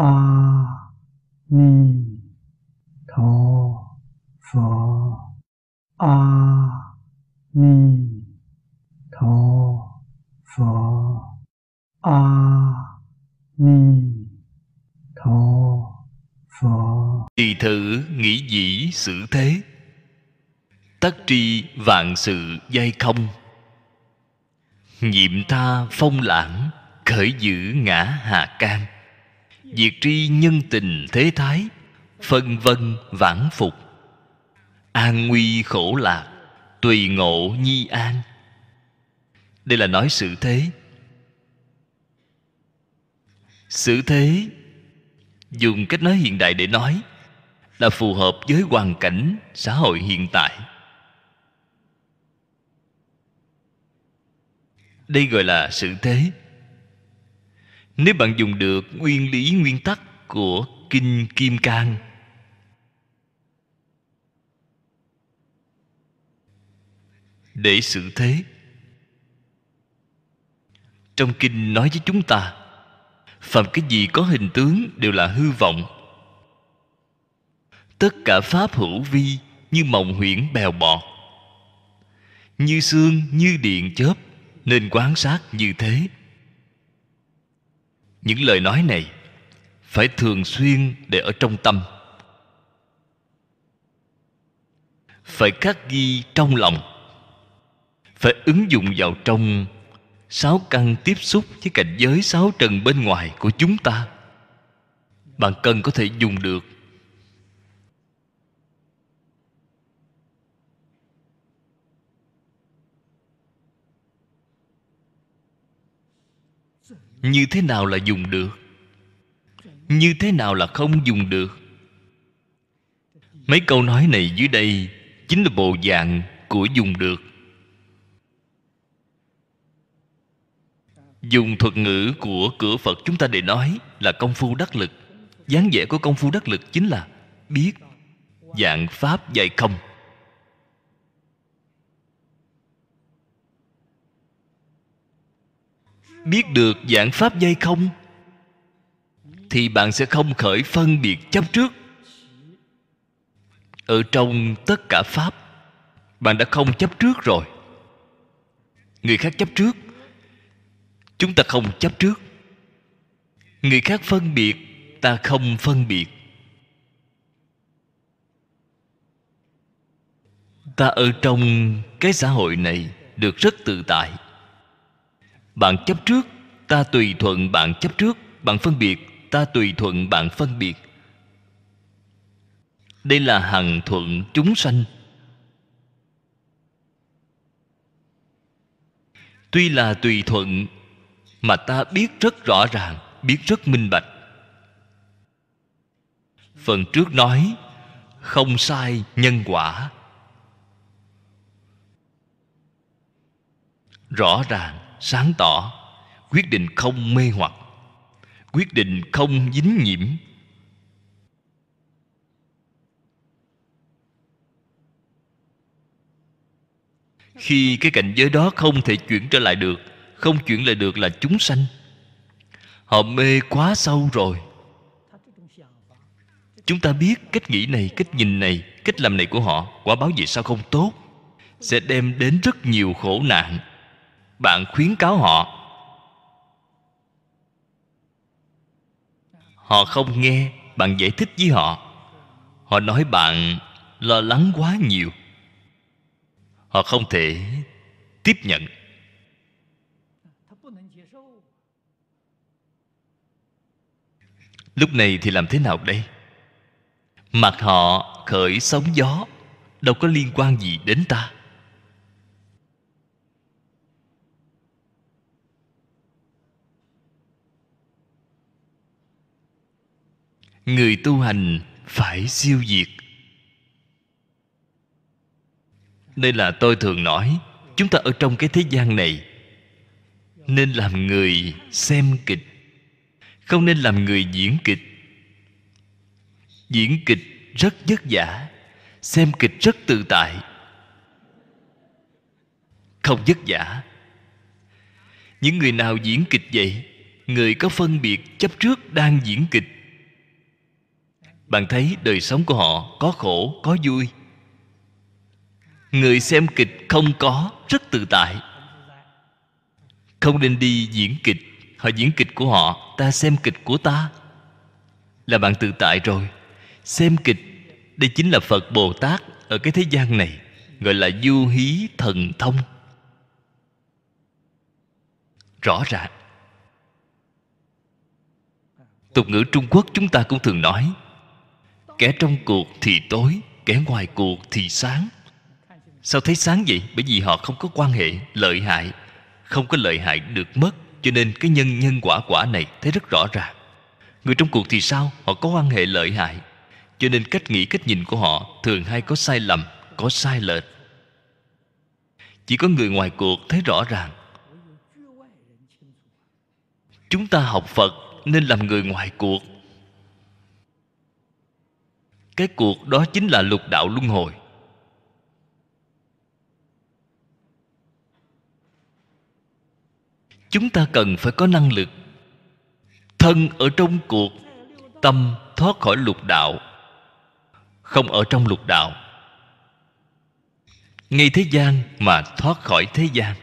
a ni tho pho a ni tho pho a ni tho pho Tỳ thử nghĩ dĩ xử thế. Tất tri vạn sự dây không. Nhiệm tha phong lãng, Khởi giữ ngã hà can Diệt tri nhân tình thế thái, Phân vân vãn phục. An nguy khổ lạc, Tùy ngộ nhi an. Đây là nói sự thế. Sự thế, Dùng cách nói hiện đại để nói Là phù hợp với hoàn cảnh xã hội hiện tại. Đây gọi là sự thế nếu bạn dùng được nguyên lý nguyên tắc của kinh kim cang. Để sự thế. Trong kinh nói với chúng ta phạm cái gì có hình tướng đều là hư vọng. Tất cả pháp hữu vi như mộng huyễn bèo bọt. Như xương, như điện chớp nên quán sát như thế những lời nói này phải thường xuyên để ở trong tâm. Phải khắc ghi trong lòng. Phải ứng dụng vào trong sáu căn tiếp xúc với cảnh giới sáu trần bên ngoài của chúng ta. Bạn cần có thể dùng được như thế nào là dùng được? Như thế nào là không dùng được? Mấy câu nói này dưới đây chính là bộ dạng của dùng được. Dùng thuật ngữ của cửa phật chúng ta để nói là công phu đắc lực. Dáng vẻ của công phu đắc lực chính là biết dạng pháp dạy không. Biết được giảng pháp dây không? Thì bạn sẽ không khởi phân biệt chấp trước. Ở trong tất cả pháp, bạn đã không chấp trước rồi. Người khác chấp trước, chúng ta không chấp trước. Người khác phân biệt, ta không phân biệt. Ta ở trong cái xã hội này được rất tự tại bạn chấp trước, ta tùy thuận bạn chấp trước. Bạn phân biệt, ta tùy thuận bạn phân biệt. Đây là hằng thuận chúng sanh. Tuy là tùy thuận, mà ta biết rất rõ ràng, biết rất minh bạch. Phần trước nói, không sai nhân quả. Rõ ràng sáng tỏ, quyết định không mê hoặc, quyết định không dính nhiễm. Khi cái cảnh giới đó không thể chuyển trở lại được, không chuyển lại được là chúng sanh. Họ mê quá sâu rồi. Chúng ta biết cách nghĩ này, cách nhìn này, cách làm này của họ, quả báo gì sao không tốt? Sẽ đem đến rất nhiều khổ nạn bạn khuyến cáo họ. Họ không nghe, bạn giải thích với họ. Họ nói bạn lo lắng quá nhiều. Họ không thể tiếp nhận. Lúc này thì làm thế nào đây? Mặt họ khởi sóng gió, đâu có liên quan gì đến ta. Người tu hành phải siêu diệt đây là tôi thường nói, chúng ta ở trong cái thế gian này nên làm người xem kịch, không nên làm người diễn kịch. Diễn kịch rất vất vả, xem kịch rất tự tại. Không vất vả. Những người nào diễn kịch vậy, người có phân biệt chấp trước đang diễn kịch bạn thấy đời sống của họ có khổ, có vui. Người xem kịch không có, rất tự tại. Không nên đi diễn kịch. Họ diễn kịch của họ, ta xem kịch của ta. Là bạn tự tại rồi. Xem kịch, đây chính là phật bồ tát ở cái thế gian này, gọi là du hí thần thông. Rõ ràng. Tục ngữ trung quốc chúng ta cũng thường nói kẻ trong cuộc thì tối, kẻ ngoài cuộc thì sáng. Sao thấy sáng vậy? Bởi vì họ không có quan hệ, lợi hại. Không có lợi hại được mất, cho nên cái nhân nhân quả quả này thấy rất rõ ràng. Người trong cuộc thì sao? Họ có quan hệ lợi hại. Cho nên cách nghĩ, cách nhìn của họ thường hay có sai lầm, có sai lệch. Chỉ có người ngoài cuộc thấy rõ ràng. Chúng ta học phật nên làm người ngoài cuộc cái cuộc đó chính là lục đạo luân hồi. Chúng ta cần phải có năng lực. Thân ở trong cuộc, tâm thoát khỏi lục đạo, không ở trong lục đạo. Ngay thế gian mà thoát khỏi thế gian,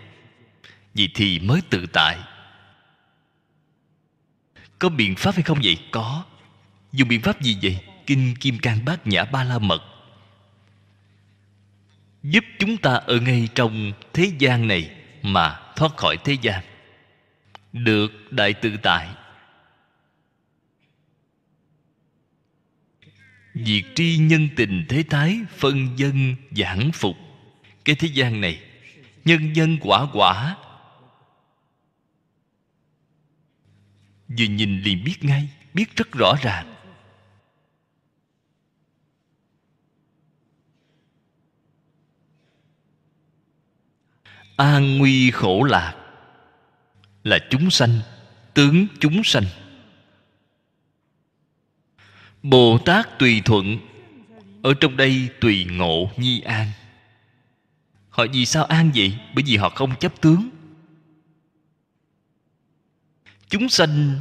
vì thì mới tự tại. Có biện pháp hay không vậy? Có. Dùng biện pháp gì vậy? Kinh kim cang bát nhã ba la mật. Giúp chúng ta ở ngay trong thế gian này mà thoát khỏi thế gian. Được đại tự tại. Diệt tri nhân tình thế thái Phân dân giảng phục Cái thế gian này, Nhân dân quả quả. Vừa nhìn liền biết ngay, Biết rất rõ ràng. An nguy khổ lạc. Là chúng sanh, Tướng chúng sanh. Bồ Tát tùy thuận, Ở trong đây tùy ngộ nhi an. Họ vì sao an vậy? Bởi vì họ không chấp tướng. Chúng sanh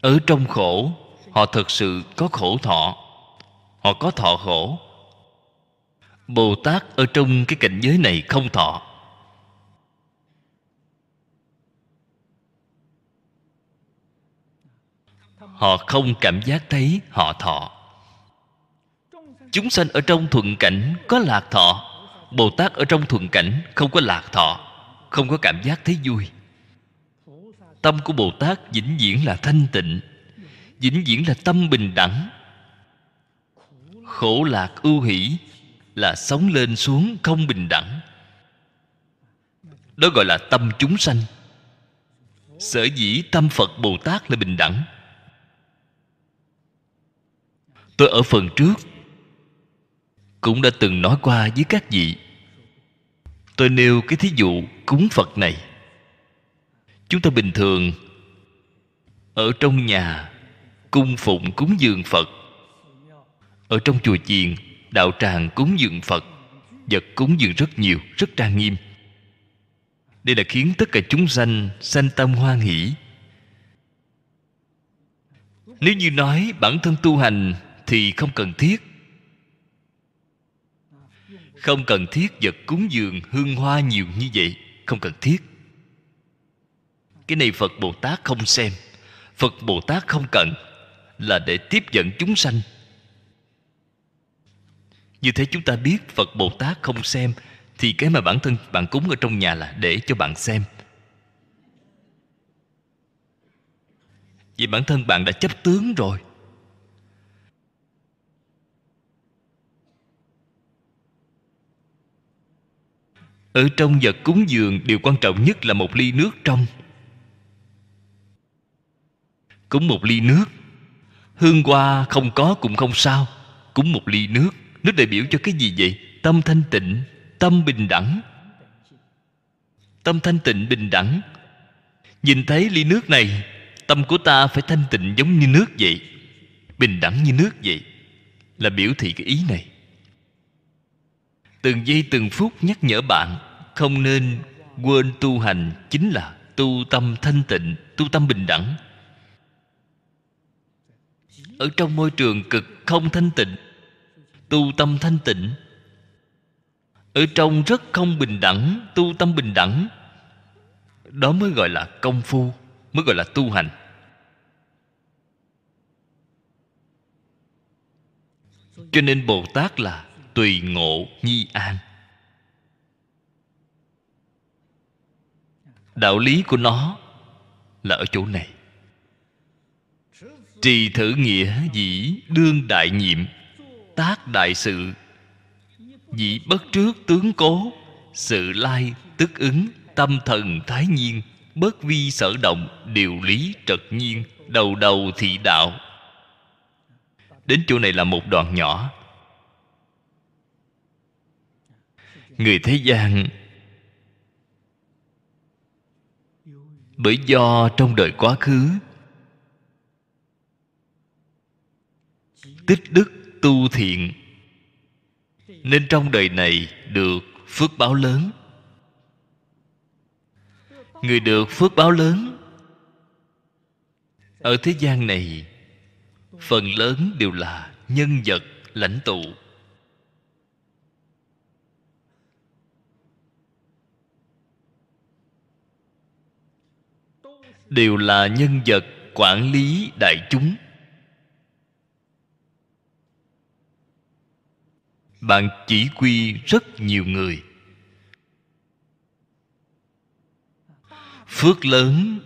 Ở trong khổ, Họ thật sự có khổ thọ. Họ có thọ khổ. Bồ Tát ở trong cái cảnh giới này không thọ. Họ không cảm giác thấy họ thọ. Chúng sanh ở trong thuận cảnh có lạc thọ. Bồ tát ở trong thuận cảnh không có lạc thọ, không có cảm giác thấy vui. Tâm của bồ tát vĩnh viễn là thanh tịnh, vĩnh viễn là tâm bình đẳng. Khổ lạc ưu hỷ là sống lên xuống không bình đẳng. Đó gọi là tâm chúng sanh. Sở dĩ tâm phật bồ tát là bình đẳng. Tôi ở phần trước cũng đã từng nói qua với các vị. Tôi nêu cái thí dụ cúng phật này. Chúng ta bình thường ở trong nhà cung phụng cúng dường phật, ở trong chùa chiền đạo tràng cúng dường phật, vật cúng dường rất nhiều, rất trang nghiêm. Đây là khiến tất cả chúng sanh sanh tâm hoan hỷ. Nếu như nói bản thân tu hành thì không cần thiết. Không cần thiết vật cúng dường hương hoa nhiều như vậy, không cần thiết. Cái này phật bồ tát không xem, phật bồ tát không cần, là để tiếp dẫn chúng sanh như thế chúng ta biết phật bồ tát không xem, thì cái mà bản thân bạn cúng ở trong nhà là để cho bạn xem. Vì bản thân bạn đã chấp tướng rồi. Ở trong vật cúng dường, điều quan trọng nhất là một ly nước trong. Cúng một ly nước. Hương hoa không có cũng không sao, cúng một ly nước nước đại biểu cho cái gì vậy? Tâm thanh tịnh, tâm bình đẳng. Tâm thanh tịnh, bình đẳng. Nhìn thấy ly nước này, tâm của ta phải thanh tịnh giống như nước vậy. Bình đẳng như nước vậy. Là biểu thị cái ý này. Từng giây từng phút nhắc nhở bạn, không nên quên tu hành chính là tu tu tâm thanh tịnh, tu tâm bình đẳng. Ở trong môi trường cực không thanh tịnh tu tâm thanh tịnh. Ở trong rất không bình đẳng, tu tâm bình đẳng, đó mới gọi là công phu, mới gọi là tu hành. Cho nên bồ tát là tùy ngộ nhi an. Đạo lý của nó là ở chỗ này. Trì thử nghĩa dĩ đương đại nhiệm tác đại sự. Dĩ bất trước tướng cố, sự lai tức ứng, tâm thần thái nhiên, bất vi sở động, điều lý trật nhiên, đầu đầu thị đạo. Đến chỗ này là một đoạn nhỏ. Người thế gian, bởi do trong đời quá khứ, tích đức tu thiện, nên trong đời này được phước báo lớn. Người được phước báo lớn ở thế gian này, phần lớn đều là nhân vật lãnh tụ. Đều là nhân vật quản lý đại chúng. Bạn chỉ quy rất nhiều người. Phước lớn,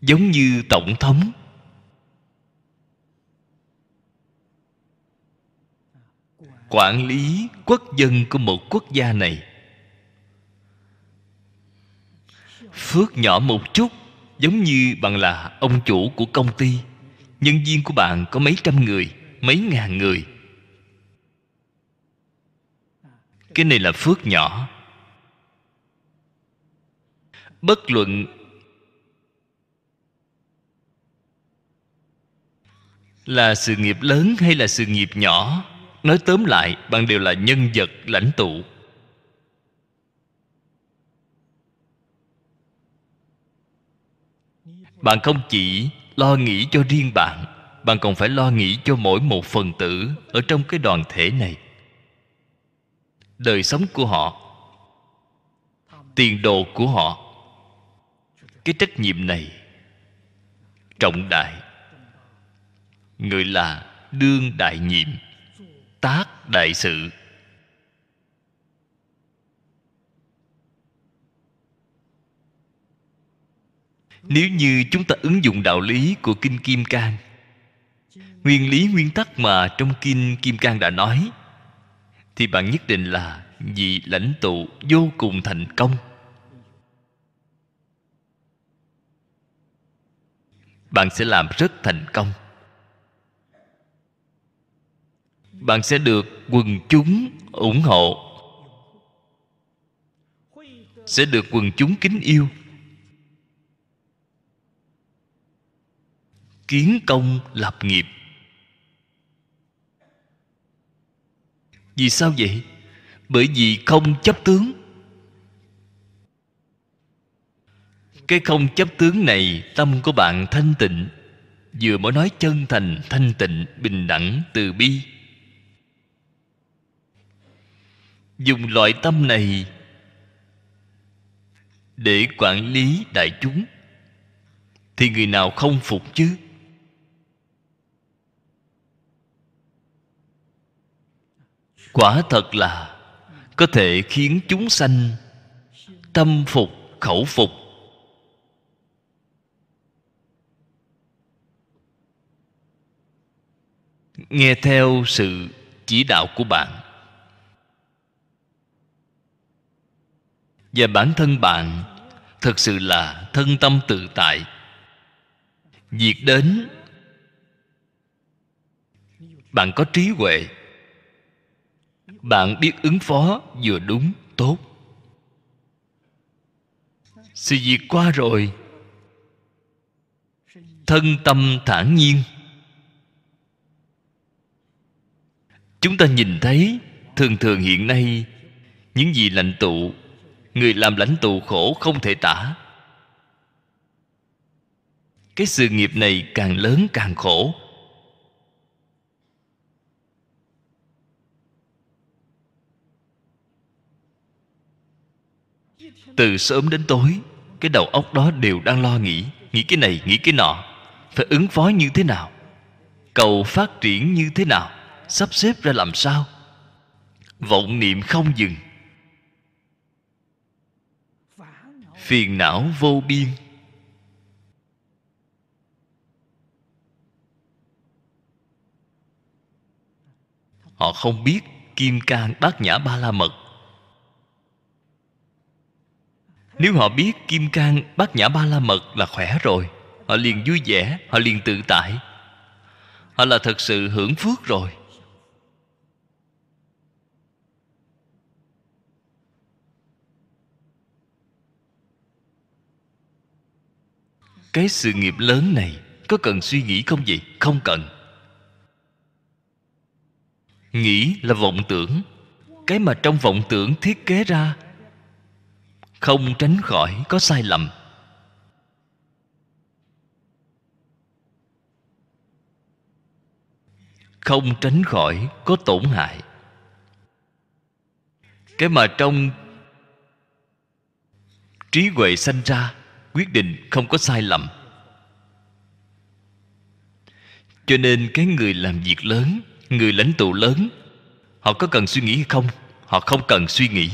giống như tổng thống. Quản lý quốc dân của một quốc gia này. Phước nhỏ một chút, giống như bạn là ông chủ của công ty. Nhân viên của bạn có mấy trăm người, mấy ngàn người. Cái này là phước nhỏ. Bất luận là sự nghiệp lớn hay là sự nghiệp nhỏ, nói tóm lại, bạn đều là nhân vật, lãnh tụ. Bạn không chỉ lo nghĩ cho riêng bạn bạn còn phải lo nghĩ cho mỗi một phần tử ở trong cái đoàn thể này đời sống của họ, tiền đồ của họ. Cái trách nhiệm này trọng đại. Người là đương đại nhiệm, tác đại sự. Nếu như chúng ta ứng dụng đạo lý của kinh kim cang, nguyên lý nguyên tắc mà trong kinh kim cang đã nói thì bạn nhất định là vị lãnh tụ vô cùng thành công. Bạn sẽ làm rất thành công. Bạn sẽ được quần chúng ủng hộ. Sẽ được quần chúng kính yêu. Kiến công lập nghiệp. Vì sao vậy? Bởi vì không chấp tướng. Cái không chấp tướng này, tâm của bạn thanh tịnh. Vừa mới nói chân thành, thanh tịnh, bình đẳng, từ bi. Dùng loại tâm này để quản lý đại chúng. Thì người nào không phục chứ? Quả thật là có thể khiến chúng sanh tâm phục, khẩu phục. Nghe theo sự chỉ đạo của bạn và bản thân bạn thật sự là thân tâm tự tại. Việc đến, bạn có trí huệ bạn biết ứng phó vừa đúng, tốt. Sự việc qua rồi. Thân tâm thản nhiên. Chúng ta nhìn thấy, thường thường hiện nay, những gì lãnh tụ, người làm lãnh tụ khổ không thể tả. Cái sự nghiệp này càng lớn càng khổ. Từ sớm đến tối, cái đầu óc đó đều đang lo nghĩ nghĩ cái này, nghĩ cái nọ. Phải ứng phó như thế nào? Cầu phát triển như thế nào? Sắp xếp ra làm sao? Vọng niệm không dừng. Phiền não vô biên. Họ không biết kim cang bát nhã ba la mật. Nếu họ biết kim cang bát nhã ba la mật là khỏe rồi, họ liền vui vẻ, họ liền tự tại. Họ là thật sự hưởng phước rồi. Cái sự nghiệp lớn này có cần suy nghĩ không gì không cần. Nghĩ là vọng tưởng. Cái mà trong vọng tưởng thiết kế ra không tránh khỏi có sai lầm. Không tránh khỏi có tổn hại. Cái mà trong trí huệ sanh ra, quyết định không có sai lầm. Cho nên cái người làm việc lớn, người lãnh tụ lớn, họ có cần suy nghĩ hay không? Họ không cần suy nghĩ.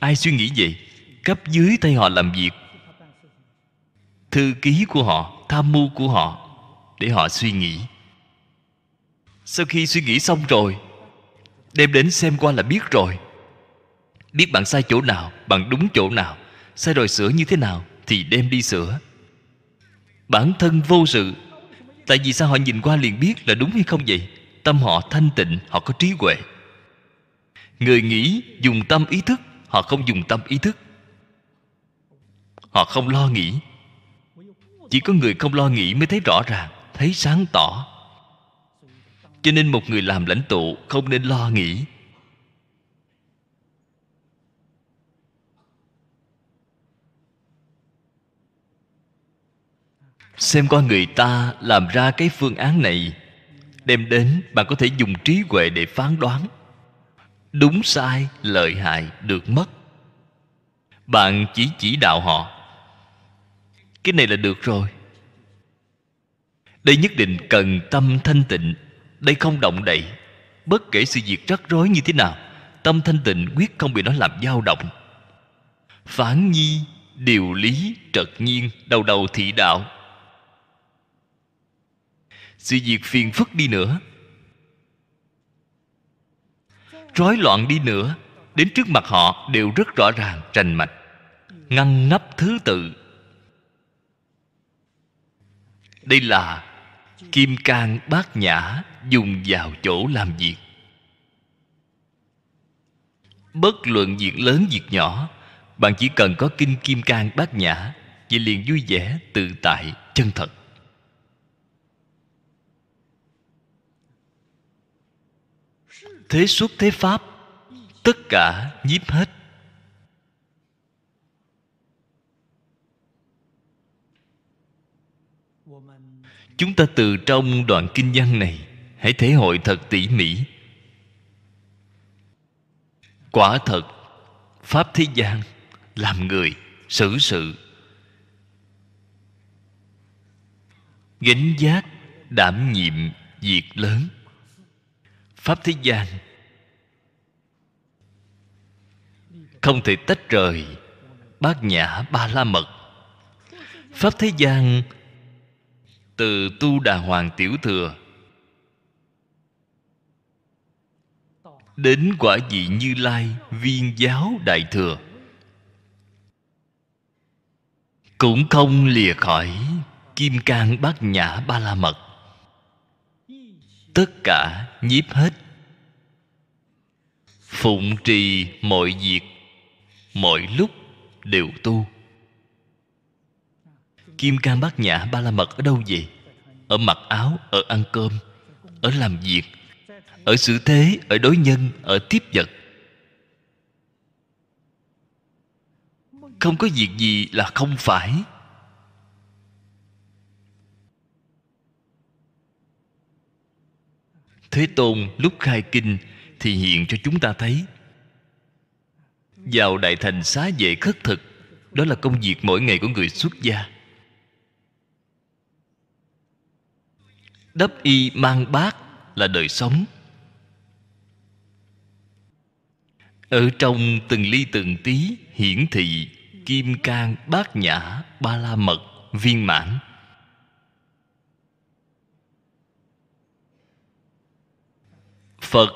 Ai suy nghĩ gì cấp dưới tay họ làm việc. Thư ký của họ, tham mưu của họ, để họ suy nghĩ. Sau khi suy nghĩ xong rồi, đem đến xem qua là biết rồi. Biết bạn sai chỗ nào, bạn đúng chỗ nào, sai rồi sửa như thế nào, thì đem đi sửa. Bản thân vô sự, tại vì sao họ nhìn qua liền biết là đúng hay không vậy? Tâm họ thanh tịnh, họ có trí huệ. Người nghĩ dùng tâm ý thức, họ không dùng tâm ý thức họ không lo nghĩ. Chỉ có người không lo nghĩ mới thấy rõ ràng, thấy sáng tỏ. Cho nên một người làm lãnh tụ không nên lo nghĩ. Xem coi người ta làm ra cái phương án này, đem đến bạn có thể dùng trí huệ để phán đoán. Đúng sai, lợi hại, được mất. Bạn chỉ chỉ đạo họ cái này là được rồi. Đây nhất định cần tâm thanh tịnh. Đây không động đậy. Bất kể sự việc rắc rối như thế nào, tâm thanh tịnh quyết không bị nó làm dao động. Phản nhi, điều lý, trật nhiên, đầu đầu thị đạo. Sự việc phiền phức đi nữa. Rối loạn đi nữa, đến trước mặt họ đều rất rõ ràng, rành mạch. Ngăn nắp thứ tự đây là kim cang bát nhã dùng vào chỗ làm việc. Bất luận việc lớn việc nhỏ, bạn chỉ cần có kinh kim cang bát nhã, vậy liền vui vẻ, tự tại, chân thật. Thế xuất thế pháp, tất cả nhiếp hết. Chúng ta từ trong đoạn kinh văn này, hãy thể hội thật tỉ mỉ. Quả thật, pháp thế gian làm người xử sự. Gánh giác đảm nhiệm việc lớn. Pháp thế gian không thể tách rời bát nhã ba la mật. Pháp thế gian từ tu đà hoàng tiểu thừa. Đến quả vị như lai, viên giáo đại thừa. Cũng không lìa khỏi kim cang bát nhã ba la mật tất cả nhiếp hết. Phụng trì mọi việc, mọi lúc đều tu. Kim cang bát nhã ba la mật ở đâu vậy? Ở mặc áo, ở ăn cơm, ở làm việc, ở xử thế, ở đối nhân, ở tiếp vật. Không có việc gì là không phải. Thế Tôn lúc khai kinh thì hiện cho chúng ta thấy vào đại thành xá vệ khất thực đó là công việc mỗi ngày của người xuất gia đắp y mang bát là đời sống. Ở trong từng ly từng tí hiển thị kim cang bát nhã ba la mật viên mãn. Phật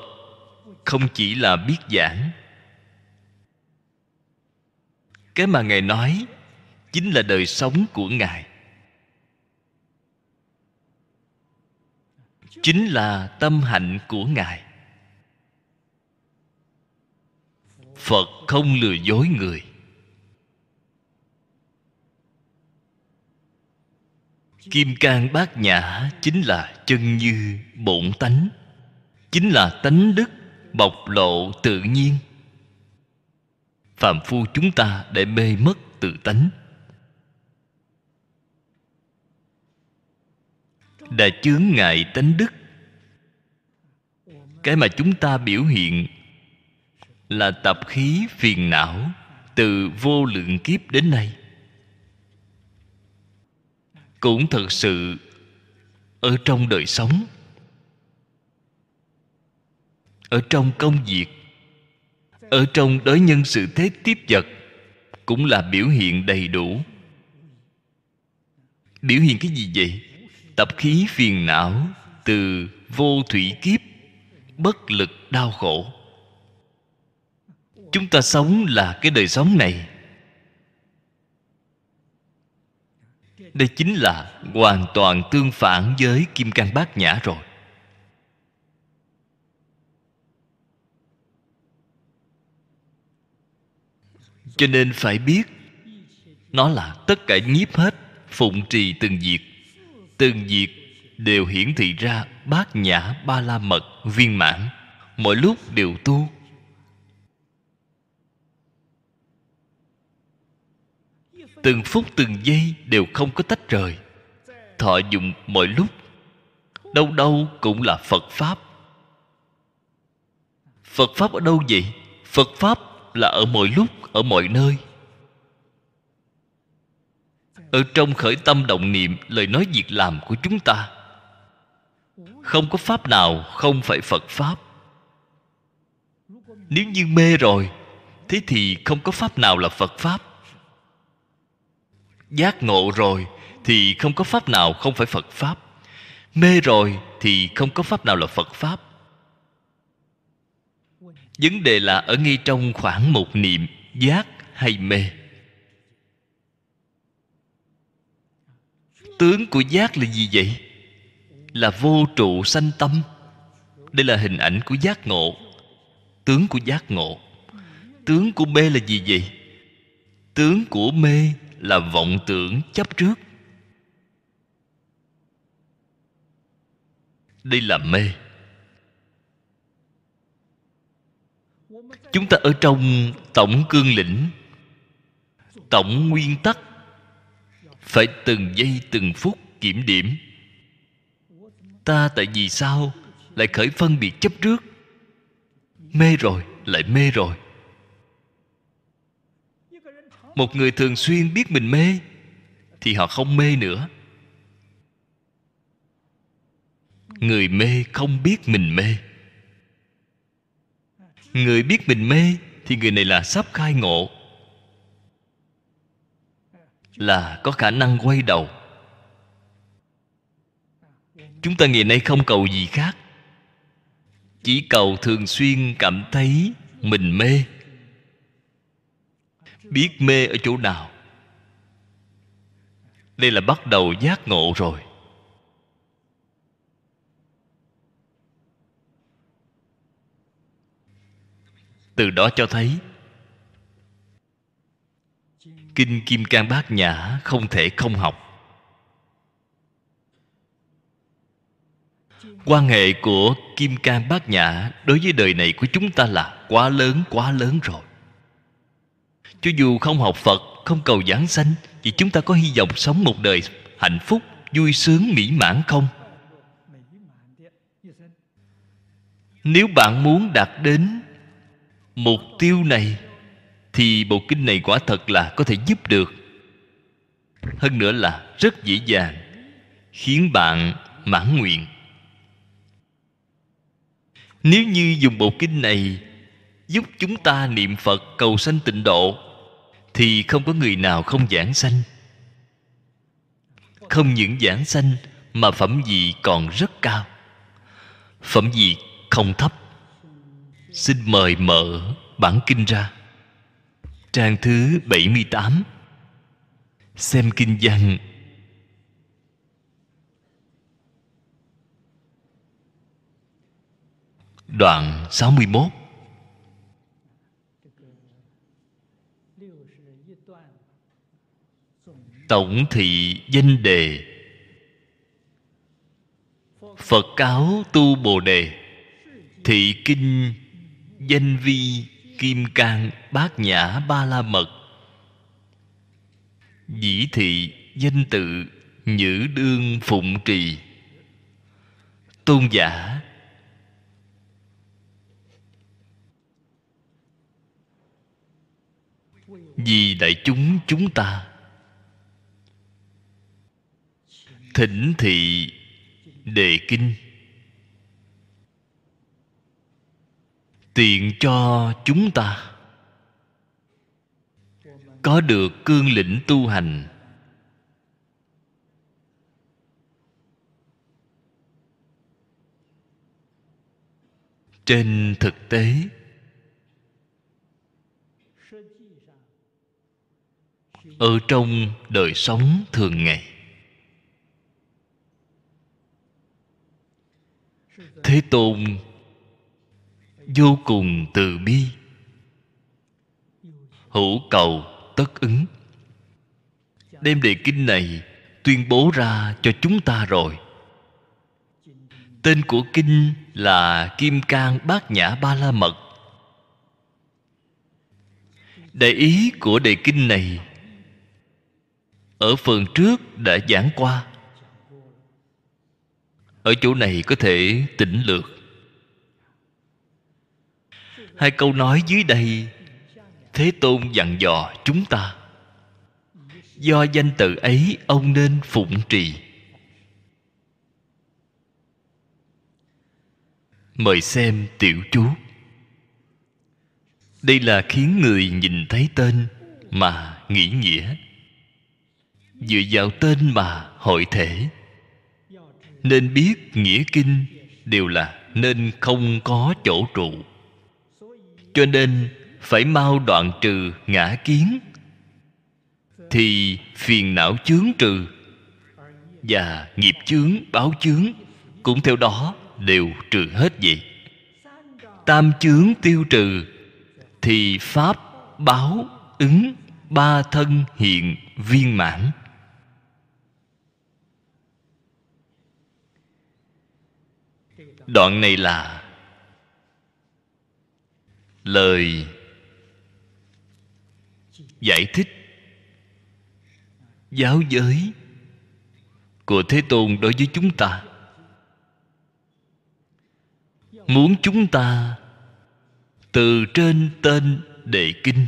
không chỉ là biết giảng. Cái mà ngài nói chính là đời sống của ngài. Chính là tâm hạnh của ngài. Phật không lừa dối người. Kim cang bát nhã chính là chân như bổn tánh, chính là tánh đức bộc lộ tự nhiên. Phạm phu chúng ta để mê mất tự tánh. Đã chướng ngại tánh đức. Cái mà chúng ta biểu hiện là tập khí phiền não từ vô lượng kiếp đến nay. Cũng thật sự ở trong đời sống, ở trong công việc, ở trong đối nhân sự thế tiếp vật cũng là biểu hiện đầy đủ. Biểu hiện cái gì vậy? Tập khí phiền não từ vô thủy kiếp, bất lực đau khổ. Chúng ta sống là cái đời sống này. Đây chính là hoàn toàn tương phản với kim cang bát nhã rồi. Cho nên phải biết, nó là tất cả nhiếp hết, phụng trì từng việc từng việc đều hiển thị ra bát nhã ba la mật viên mãn. Mỗi lúc đều tu. Từng phút từng giây đều không có tách rời. Thọ dụng mọi lúc. Đâu đâu cũng là phật pháp. Phật pháp ở đâu vậy? Phật pháp là ở mọi lúc, ở mọi nơi ở trong khởi tâm động niệm, lời nói việc làm của chúng ta. Không có pháp nào không phải phật pháp. Nếu như mê rồi, thế thì không có pháp nào là phật pháp. Giác ngộ rồi thì không có pháp nào không phải phật pháp. Mê rồi thì không có pháp nào là phật pháp. Vấn đề là ở ngay trong khoảng một niệm, giác hay mê. Tướng của giác là gì vậy? Là vô trụ sanh tâm. Đây là hình ảnh của giác ngộ. Tướng của giác ngộ. Tướng của mê là gì vậy? Tướng của mê là vọng tưởng chấp trước. Đây là mê. Chúng ta ở trong tổng cương lĩnh, tổng nguyên tắc phải từng giây từng phút kiểm điểm. Ta tại vì sao lại khởi phân biệt chấp trước? Mê rồi, lại mê rồi. Một người thường xuyên biết mình mê, thì họ không mê nữa. Người mê không biết mình mê. Người biết mình mê, thì người này là sắp khai ngộ là có khả năng quay đầu. Chúng ta ngày nay không cầu gì khác, chỉ cầu thường xuyên cảm thấy mình mê. Biết mê ở chỗ nào? Đây là bắt đầu giác ngộ rồi. Từ đó cho thấy kinh kim cang bát nhã không thể không học. Quan hệ của kim cang bát nhã đối với đời này của chúng ta là quá lớn quá lớn rồi. Cho dù không học phật, không cầu giảng sanh, thì chúng ta có hy vọng sống một đời hạnh phúc, vui sướng, mỹ mãn không? Nếu bạn muốn đạt đến mục tiêu này thì bộ kinh này quả thật là có thể giúp được. Hơn nữa là rất dễ dàng, khiến bạn mãn nguyện. Nếu như dùng bộ kinh này giúp chúng ta niệm phật cầu sanh tịnh độ, thì không có người nào không giảng sanh. Không những giảng sanh, mà phẩm vị còn rất cao. Phẩm vị không thấp. Xin mời mở bản kinh ra trang thứ 78 xem kinh văn. Đoạn 61 tổng thị danh đề. Phật cáo tu bồ đề. Thị kinh danh vi kim cang, bát nhã ba la mật. Dĩ thị, danh tự, nhữ đương, phụng trì. Tôn giả. Vì đại chúng chúng ta. Thỉnh thị, đề kinh. Tiện cho chúng ta. Có được cương lĩnh tu hành. Trên thực tế, ở trong đời sống thường ngày, thế tôn vô cùng từ bi. Hữu cầu tất ứng. Đem đề kinh này tuyên bố ra cho chúng ta rồi. Tên của kinh là kim cang bát nhã ba la mật. Đại ý của đề kinh này ở phần trước đã giảng qua. Ở chỗ này có thể tỉnh lược hai câu nói dưới đây, thế tôn dặn dò chúng ta. Do danh tự ấy, ông nên phụng trì. Mời xem tiểu chú. Đây là khiến người nhìn thấy tên mà nghĩ nghĩa. Dựa vào tên mà hội thể, nên biết nghĩa kinh đều là nên không có chỗ trụ cho nên phải mau đoạn trừ ngã kiến. Thì phiền não chướng trừ và nghiệp chướng, báo chướng cũng theo đó đều trừ hết vậy. Tam chướng tiêu trừ thì pháp báo ứng ba thân hiện viên mãn. Đoạn này là lời giải thích giáo giới của thế tôn đối với chúng ta. Muốn chúng ta từ trên tên đề kinh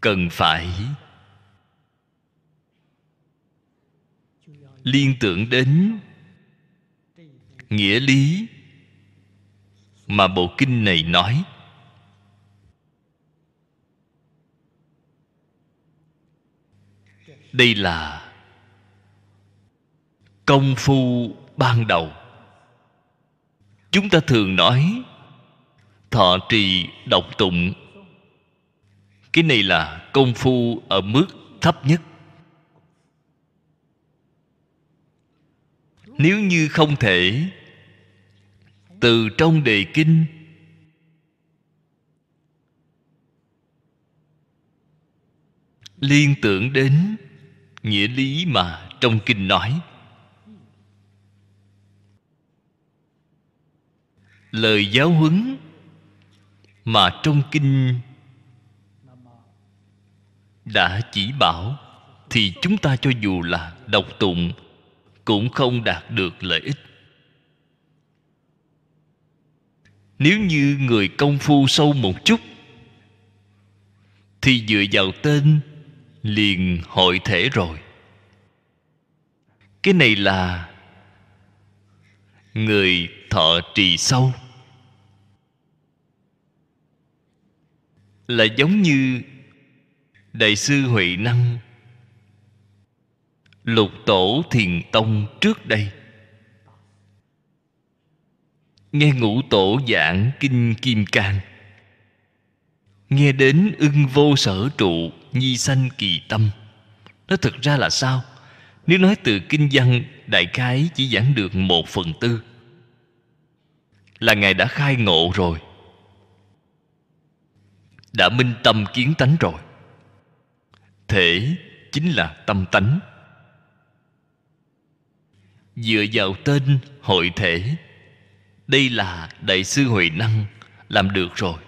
cần phải liên tưởng đến nghĩa lý mà bộ kinh này nói. Đây là công phu ban đầu. Chúng ta thường nói thọ trì độc tụng. Cái này là công phu ở mức thấp nhất. Nếu như không thể từ trong đề kinh liên tưởng đến nghĩa lý mà trong kinh nói. Lời giáo huấn mà trong kinh đã chỉ bảo thì chúng ta cho dù là đọc tụng cũng không đạt được lợi ích. Nếu như người công phu sâu một chút thì dựa vào tên liền hội thể rồi. Cái này là người thọ trì sâu là giống như đại sư huệ năng, lục tổ thiền tông trước đây. Nghe ngũ tổ giảng kinh kim cang, nghe đến ưng vô sở trụ nhi sanh kỳ tâm. Nó thực ra là sao? Nếu nói từ kinh văn, đại khái chỉ giảng được một phần tư. Là ngài đã khai ngộ rồi. Đã minh tâm kiến tánh rồi. Thể chính là tâm tánh. Dựa vào tên hội thể, đây là đại sư huệ năng làm được rồi.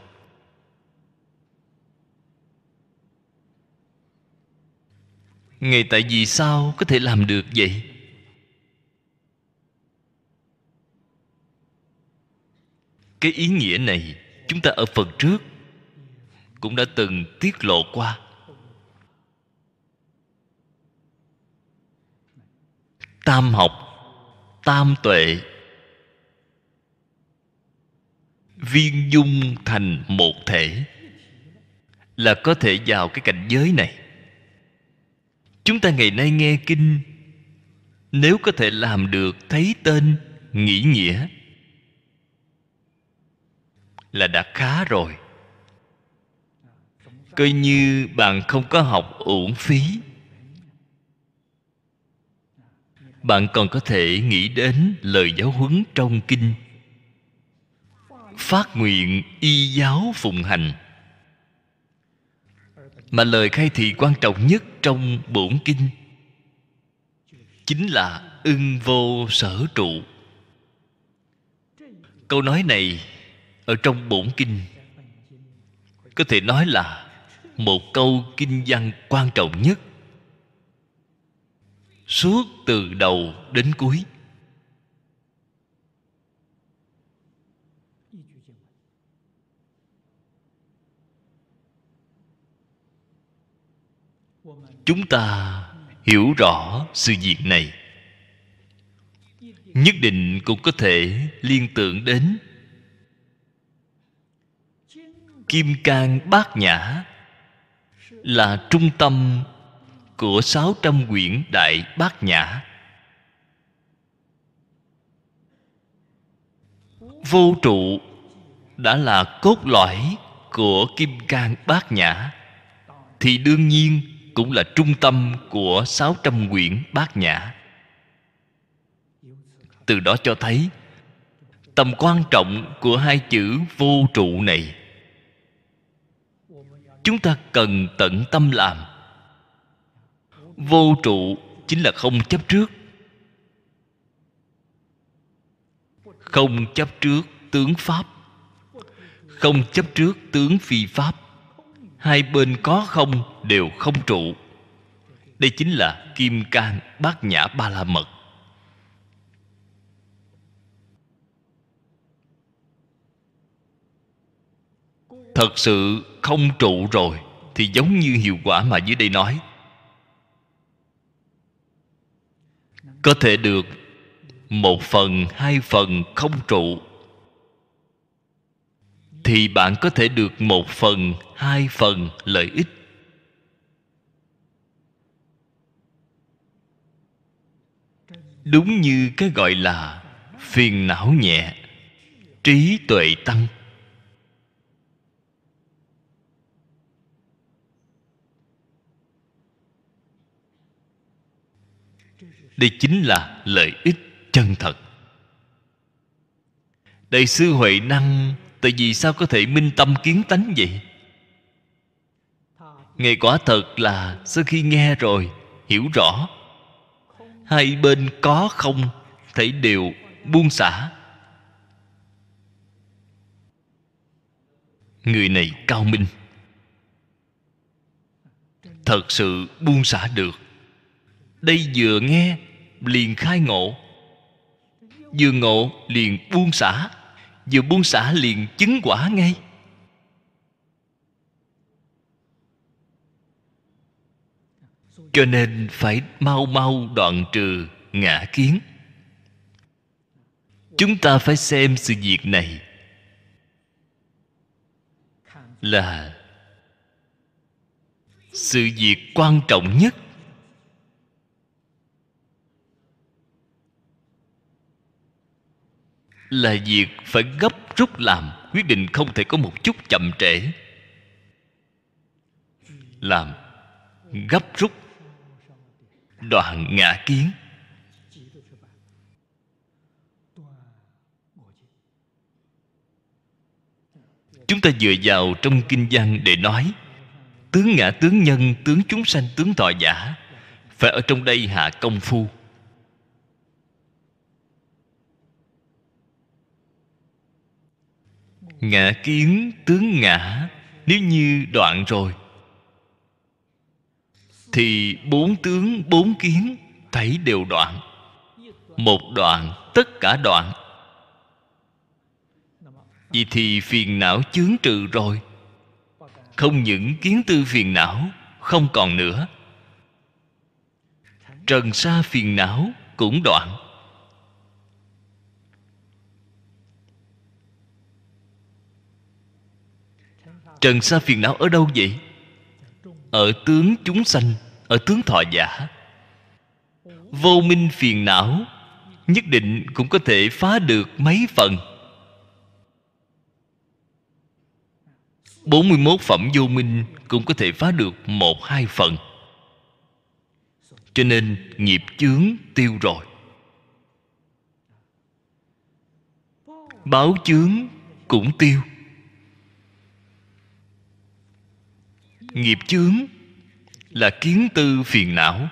Ngài tại vì sao có thể làm được vậy? Cái ý nghĩa này chúng ta ở phần trước cũng đã từng tiết lộ qua. Tam học, tam tuệ. Viên dung thành một thể là có thể vào cái cảnh giới này chúng ta ngày nay nghe kinh. Nếu có thể làm được thấy tên, nghĩ nghĩa, là đã khá rồi. Coi như bạn không có học uổng phí. Bạn còn có thể nghĩ đến lời giáo huấn trong kinh. Phát nguyện y giáo phụng hành mà lời khai thị quan trọng nhất trong bổn kinh. Chính là ưng vô sở trụ. Câu nói này ở trong bổn kinh. Có thể nói là một câu kinh văn quan trọng nhất. Suốt từ đầu đến cuối. Chúng ta hiểu rõ sự việc này. Nhất định cũng có thể liên tưởng đến kim cang bát nhã là trung tâm của sáu trăm quyển đại bát nhã. Vô trụ đã là cốt lõi của kim cang bát nhã thì đương nhiên cũng là trung tâm của sáu trăm quyển bát nhã. Từ đó cho thấy, tầm quan trọng của hai chữ vô trụ này. Chúng ta cần tận tâm làm. Vô trụ chính là không chấp trước. Không chấp trước tướng pháp. Không chấp trước tướng phi pháp hai bên có không đều không trụ. Đây chính là kim cang bát nhã ba la mật. Thật sự không trụ rồi thì giống như hiệu quả mà dưới đây nói. Có thể được một phần, hai phần không trụ thì bạn có thể được một phần, hai phần lợi ích. Đúng như cái gọi là phiền não nhẹ, trí tuệ tăng. Đây chính là lợi ích chân thật. Đại sư huệ năng tại vì sao có thể minh tâm kiến tánh vậy? Ngài quả thật là sau khi nghe rồi, hiểu rõ. Hai bên có không, thấy đều, buông xả. Người này cao minh. Thật sự buông xả được. Đây vừa nghe, liền khai ngộ. Vừa ngộ, liền buông xả vừa buông xả liền chứng quả ngay. Cho nên phải mau mau đoạn trừ ngã kiến. Chúng ta phải xem sự việc này. Là sự việc quan trọng nhất. Là việc phải gấp rút làm, quyết định không thể có một chút chậm trễ. Làm, gấp rút. Đoạn ngã kiến. Chúng ta dựa vào trong kinh văn để nói, tướng ngã tướng nhân, tướng chúng sanh, tướng thọ giả, phải ở trong đây hạ công phu. Ngã kiến tướng ngã, nếu như đoạn rồi. Thì bốn tướng bốn kiến, thấy đều đoạn. Một đoạn, tất cả đoạn. Vậy thì phiền não chướng trừ rồi. Không những kiến tư phiền não, không còn nữa. Trần sa phiền não cũng đoạn. Trần sa phiền não ở đâu vậy? Ở tướng chúng sanh, ở tướng thọ giả. Vô minh phiền não, nhất định cũng có thể phá được mấy phần. 41 phẩm vô minh cũng có thể phá được một hai phần. Cho nên nghiệp chướng tiêu rồi. Báo chướng cũng tiêu. Nghiệp chướng, là kiến tư phiền não,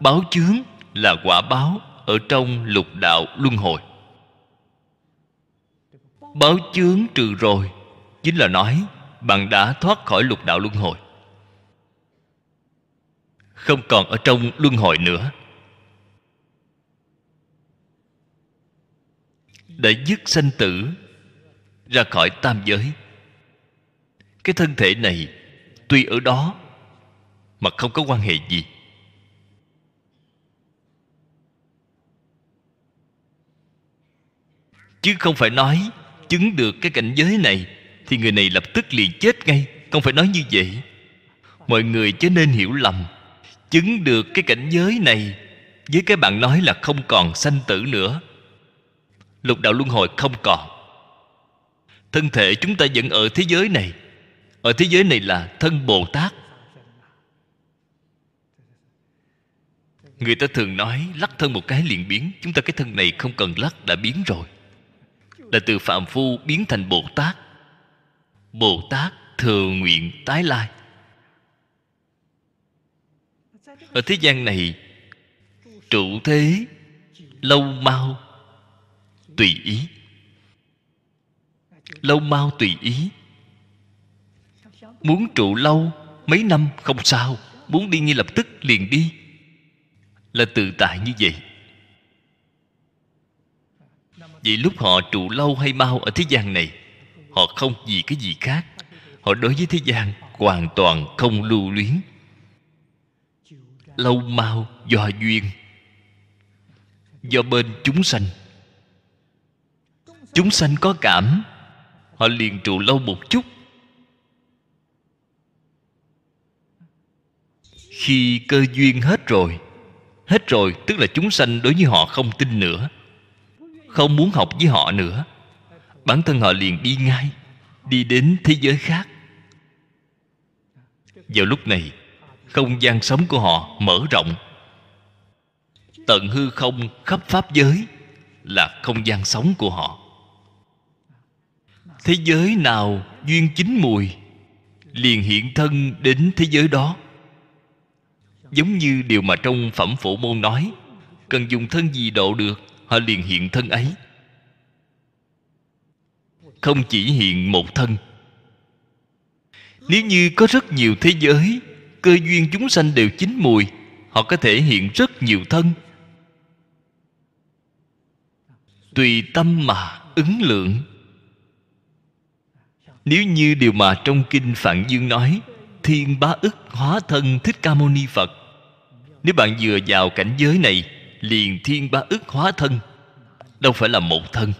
báo chướng là quả báo ở trong lục đạo luân hồi. Báo chướng trừ rồi, chính là nói bạn đã thoát khỏi lục đạo luân hồi. Không còn ở trong luân hồi nữa. Đã dứt sanh tử, ra khỏi tam giới. Cái thân thể này tuy ở đó, mà không có quan hệ gì. Chứ không phải nói chứng được cái cảnh giới này, thì người này lập tức liền chết ngay. Không phải nói như vậy. Mọi người chớ nên hiểu lầm. Chứng được cái cảnh giới này với cái bạn nói là không còn sanh tử nữa. Lục đạo luân hồi không còn. Thân thể chúng ta vẫn ở thế giới này ở thế giới này là thân bồ tát. Người ta thường nói lắc thân một cái liền biến. Chúng ta cái thân này không cần lắc, đã biến rồi. Là từ phạm phu biến thành bồ tát. Bồ tát thừa nguyện tái lai. Ở thế gian này, trụ thế, lâu mau, tùy ý. Lâu mau tùy ý muốn trụ lâu, mấy năm không sao. Muốn đi ngay lập tức liền đi. Là tự tại như vậy. Vậy lúc họ trụ lâu hay mau ở thế gian này, họ không vì cái gì khác. Họ đối với thế gian hoàn toàn không lưu luyến. Lâu mau, do duyên. Do bên chúng sanh. Chúng sanh có cảm, họ liền trụ lâu một chút. Khi cơ duyên hết rồi hết rồi tức là chúng sanh đối với họ không tin nữa, không muốn học với họ nữa. Bản thân họ liền đi ngay, đi đến thế giới khác. Vào lúc này, không gian sống của họ mở rộng. Tận hư không khắp pháp giới là không gian sống của họ. Thế giới nào duyên chính mùi, liền hiện thân đến thế giới đó giống như điều mà trong phẩm phổ môn nói, cần dùng thân gì độ được, họ liền hiện thân ấy. Không chỉ hiện một thân. Nếu như có rất nhiều thế giới, cơ duyên chúng sanh đều chín mùi, họ có thể hiện rất nhiều thân. Tùy tâm mà ứng lượng. Nếu như điều mà trong kinh phạn dương nói thiên bá ức hóa thân thích ca mâu ni phật. Nếu bạn vừa vào cảnh giới này, liền thiên bá ức hóa thân, đâu phải là một thân.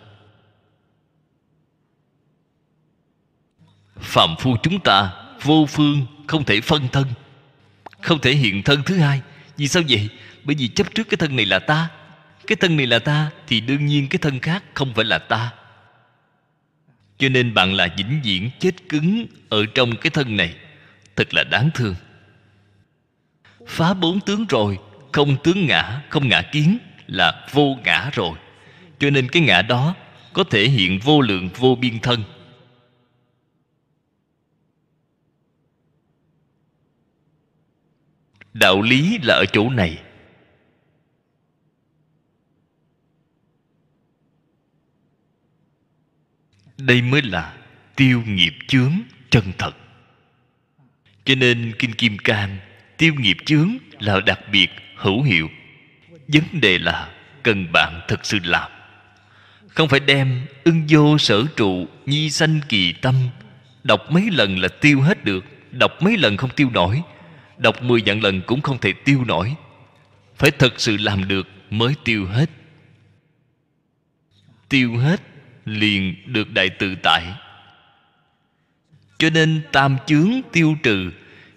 Phạm phu chúng ta, vô phương, không thể phân thân, không thể hiện thân thứ hai. Vì sao vậy? Bởi vì chấp trước cái thân này là ta. Cái thân này là ta thì đương nhiên cái thân khác không phải là ta. Cho nên bạn là vĩnh viễn chết cứng ở trong cái thân này thật là đáng thương. Phá bốn tướng rồi, không tướng ngã, không ngã kiến là vô ngã rồi. Cho nên cái ngã đó có thể hiện vô lượng, vô biên thân. Đạo lý là ở chỗ này. Đây mới là tiêu nghiệp chướng chân thật cho nên kinh kim cang tiêu nghiệp chướng là đặc biệt hữu hiệu. Vấn đề là cần bạn thực sự làm. Không phải đem ưng vô sở trụ nhi sanh kỳ tâm, đọc mấy lần là tiêu hết được, đọc mấy lần không tiêu nổi, đọc mười vạn lần cũng không thể tiêu nổi. Phải thật sự làm được mới tiêu hết. Tiêu hết liền được đại tự tại cho nên tam chướng tiêu trừ,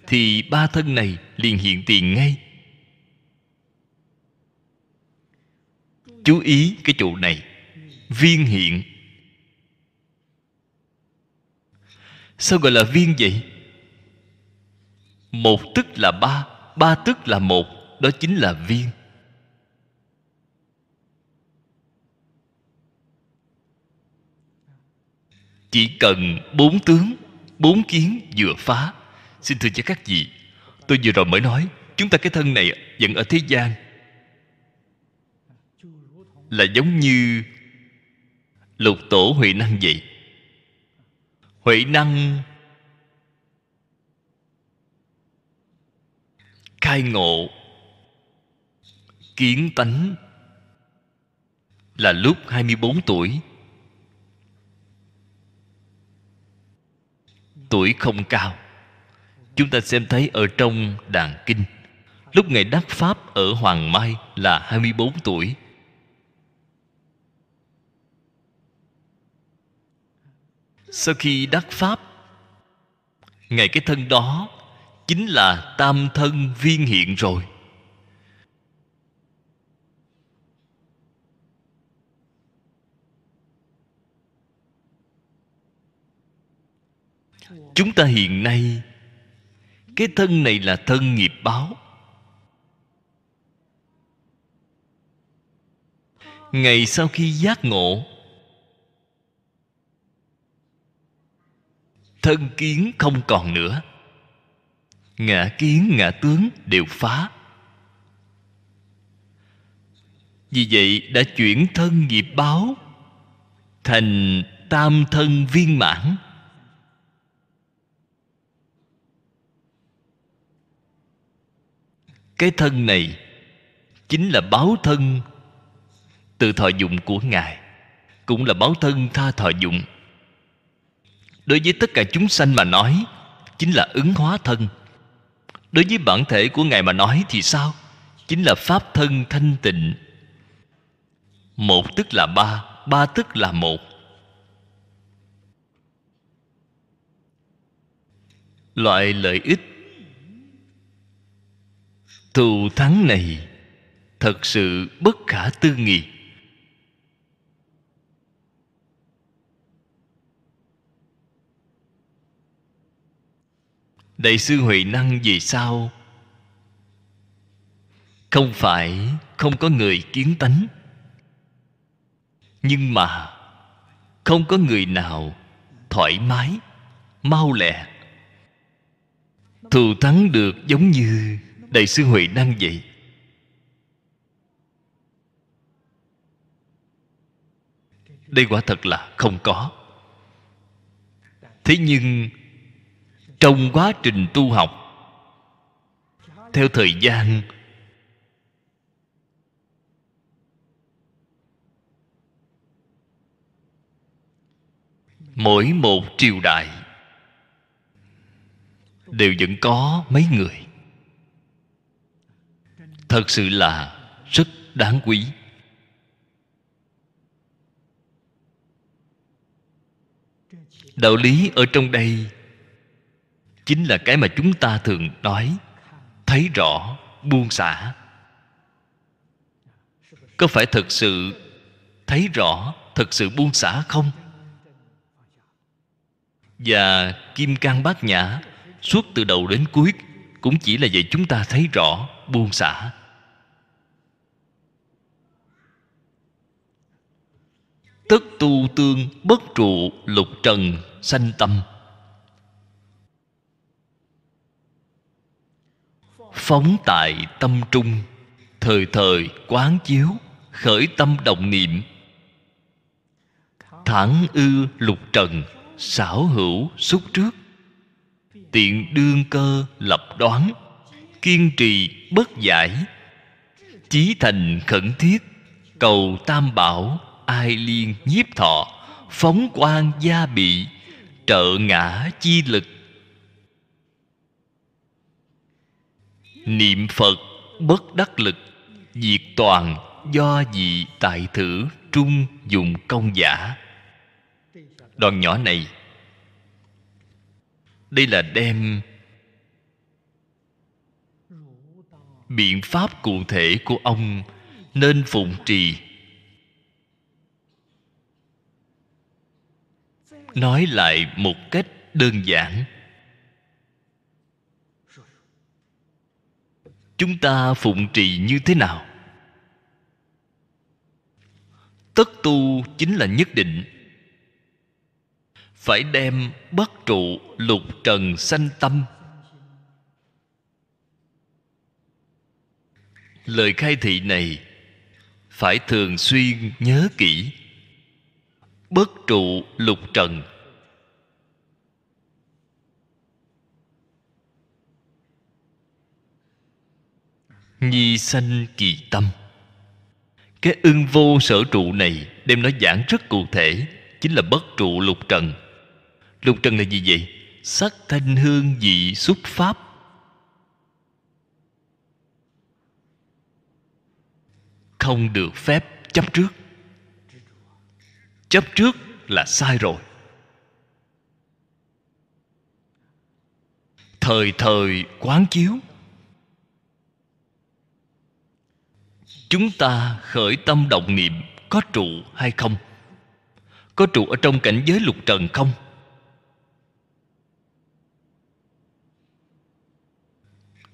thì ba thân này liền hiện tiền ngay. Chú ý cái chỗ này, viên hiện. Sao gọi là viên vậy? Một tức là ba ba tức là một, đó chính là viên. Chỉ cần bốn tướng bốn kiến vừa phá. Xin thưa cho các vị, tôi vừa rồi mới nói, chúng ta cái thân này vẫn ở thế gian. Là giống như lục tổ huệ năng vậy. Huệ năng khai ngộ, kiến tánh là lúc 24 tuổi. Tuổi không cao. Chúng ta xem thấy ở trong đàn kinh, lúc ngài đắc pháp ở hoàng mai là 24 tuổi. Sau khi đắc pháp ngày cái thân đó chính là tam thân viên hiện rồi. Chúng ta hiện nay, cái thân này là thân nghiệp báo. Ngày sau khi giác ngộ, thân kiến không còn nữa. Ngã kiến, ngã tướng đều phá. Vì vậy đã chuyển thân nghiệp báo thành tam thân viên mãn. Cái thân này chính là báo thân từ thọ dụng của ngài, cũng là báo thân tha thọ dụng. Đối với tất cả chúng sanh mà nói, chính là ứng hóa thân. Đối với bản thể của ngài mà nói thì sao? Chính là pháp thân thanh tịnh. Một tức là ba ba tức là một. Loại lợi ích thù thắng này, thật sự bất khả tư nghị. Đại sư huệ năng vì sao? Không phải không có người kiến tánh, nhưng mà không có người nào thoải mái, mau lẹ. Thù thắng được giống như đại sư huệ năng vậy đây quả thật là không có. Thế nhưng, trong quá trình tu học, theo thời gian, mỗi một triều đại đều vẫn có mấy người thật sự là rất đáng quý. Đạo lý ở trong đây chính là cái mà chúng ta thường nói, thấy rõ, buông xả. Có phải thật sự thấy rõ, thật sự buông xả không? Và kim cang bát nhã suốt từ đầu đến cuối cũng chỉ là vậy chúng ta thấy rõ, buông xả. Tất tu tương bất trụ lục trần sanh tâm. Phóng tại tâm trung, thời thời quán chiếu, khởi tâm động niệm. Thẳng ư lục trần, xảo hữu xúc trước. Tiện đương cơ lập đoán, kiên trì bất giải. Chí thành khẩn thiết, cầu tam bảo ai liên nhiếp thọ, phóng quan gia bị, trợ ngã chi lực. Niệm phật bất đắc lực, diệt toàn do dị tại thử trung dùng công giả. Đoạn nhỏ này, đây là đem biện pháp cụ thể của ông nên phụng trì nói lại một cách đơn giản. Chúng ta phụng trì như thế nào? Tất tu chính là nhất định. Phải đem bất trụ lục trần sanh tâm. Lời khai thị này phải thường xuyên nhớ kỹ bất trụ lục trần. Nhi sanh kỳ tâm. Cái ưng vô sở trụ này đem nó giảng rất cụ thể, chính là bất trụ lục trần. Lục trần là gì vậy? Sắc thanh hương vị xúc pháp. Không được phép chấp trước chấp trước là sai rồi. Thời thời quán chiếu. Chúng ta khởi tâm động niệm có trụ hay không? Có trụ ở trong cảnh giới lục trần không?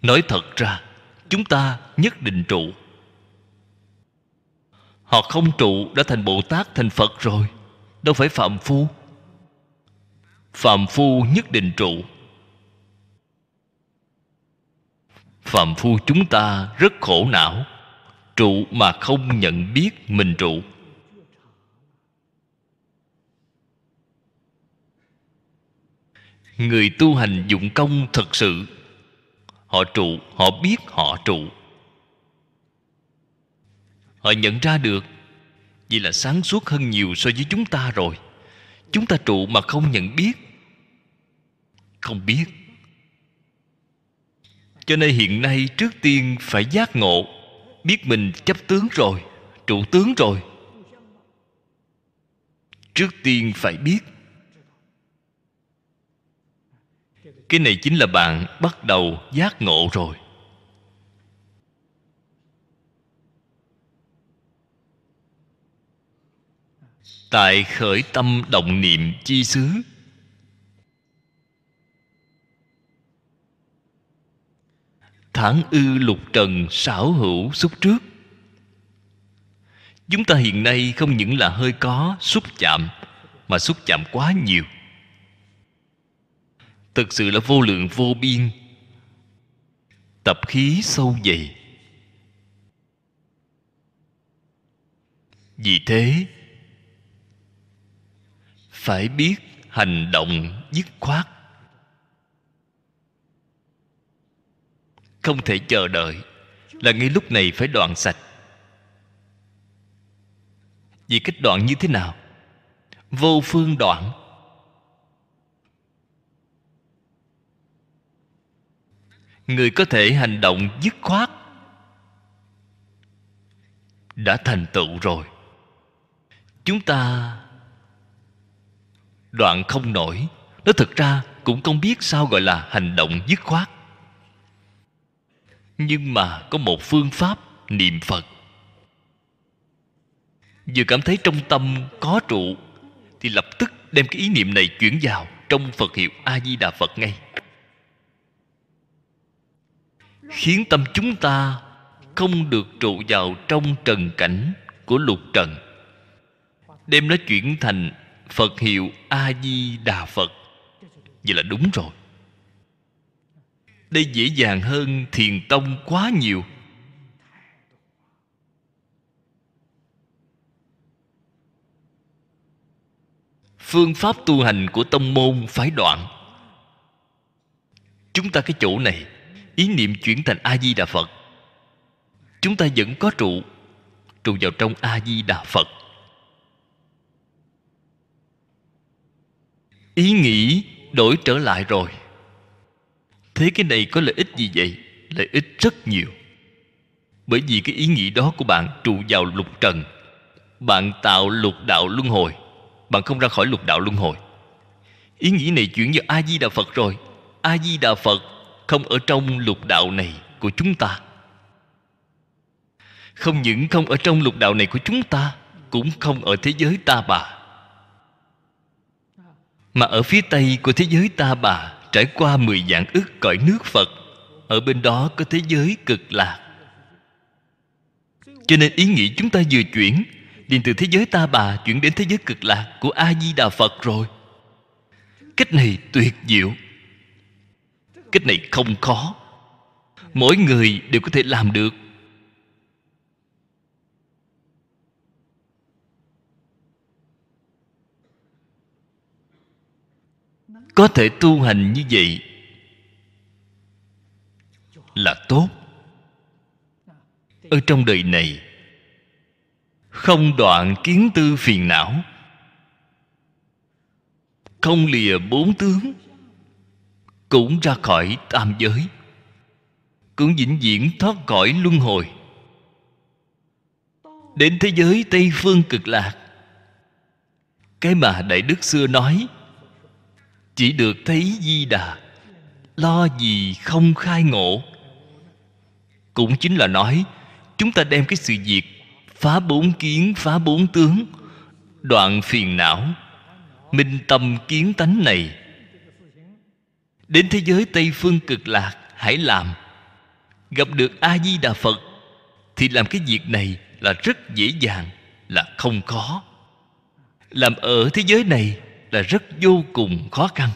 Nói thật ra, chúng ta nhất định trụ họ không trụ đã thành bồ tát, thành phật rồi. Đâu phải phạm phu. Phạm phu nhất định trụ. Phạm phu chúng ta rất khổ não. Trụ mà không nhận biết mình trụ. Người tu hành dụng công thật sự. Họ trụ, họ biết họ trụ họ nhận ra được vì là sáng suốt hơn nhiều so với chúng ta rồi. Chúng ta trụ mà không nhận biết. Không biết. Cho nên hiện nay trước tiên phải giác ngộ. Biết mình chấp tướng rồi, trụ tướng rồi. Trước tiên phải biết. Cái này chính là bạn bắt đầu giác ngộ rồi. Tại khởi tâm động niệm chi xứ. Tháng ư lục trần xảo hữu xúc trước. Chúng ta hiện nay không những là hơi có xúc chạm, mà xúc chạm quá nhiều. Thực sự là vô lượng vô biên. Tập khí sâu dày. Vì thế phải biết hành động dứt khoát. Không thể chờ đợi, là ngay lúc này phải đoạn sạch. Vì cách đoạn như thế nào? Vô phương đoạn. Người có thể hành động dứt khoát đã thành tựu rồi. Chúng ta đoạn không nổi. Nó thực ra, cũng không biết sao gọi là hành động dứt khoát. Nhưng mà có một phương pháp niệm phật. Vừa cảm thấy trong tâm có trụ, thì lập tức đem cái ý niệm này chuyển vào trong phật hiệu a di đà phật ngay. Khiến tâm chúng ta không được trụ vào trong trần cảnh của lục trần. Đem nó chuyển thành phật hiệu a di đà phật. Vậy là đúng rồi. Đây dễ dàng hơn thiền tông quá nhiều. Phương pháp tu hành của tông môn phái đoạn chúng ta cái chỗ này, ý niệm chuyển thành a di đà phật. Chúng ta vẫn có trụ trụ vào trong a di đà phật. Ý nghĩ đổi trở lại rồi. Thế cái này có lợi ích gì vậy? Lợi ích rất nhiều. Bởi vì cái ý nghĩ đó của bạn trụ vào lục trần. Bạn tạo lục đạo luân hồi. Bạn không ra khỏi lục đạo luân hồi. Ý nghĩ này chuyển vào a di đà phật rồi. A di đà phật không ở trong lục đạo này của chúng ta. Không những không ở trong lục đạo này của chúng ta, cũng không ở thế giới ta bà mà ở phía tây của thế giới ta bà, trải qua mười dạng ức cõi nước phật, ở bên đó có thế giới cực lạc. Cho nên ý nghĩ chúng ta vừa chuyển, liền từ thế giới ta bà chuyển đến thế giới cực lạc của a di đà phật rồi. Cách này tuyệt diệu. Cách này không khó. Mỗi người đều có thể làm được. Có thể tu hành như vậy là tốt. Ở trong đời này, không đoạn kiến tư phiền não, không lìa bốn tướng, cũng ra khỏi tam giới, cũng vĩnh viễn thoát khỏi luân hồi. Đến thế giới tây phương cực lạc, cái mà đại đức xưa nói chỉ được thấy di đà. Lo gì không khai ngộ? Cũng chính là nói, chúng ta đem cái sự việc phá bốn kiến, phá bốn tướng, đoạn phiền não, minh tâm kiến tánh này. Đến thế giới tây phương cực lạc, hãy làm. Gặp được a di đà phật, thì làm cái việc này là rất dễ dàng, là không khó. Làm ở thế giới này là rất vô cùng khó khăn,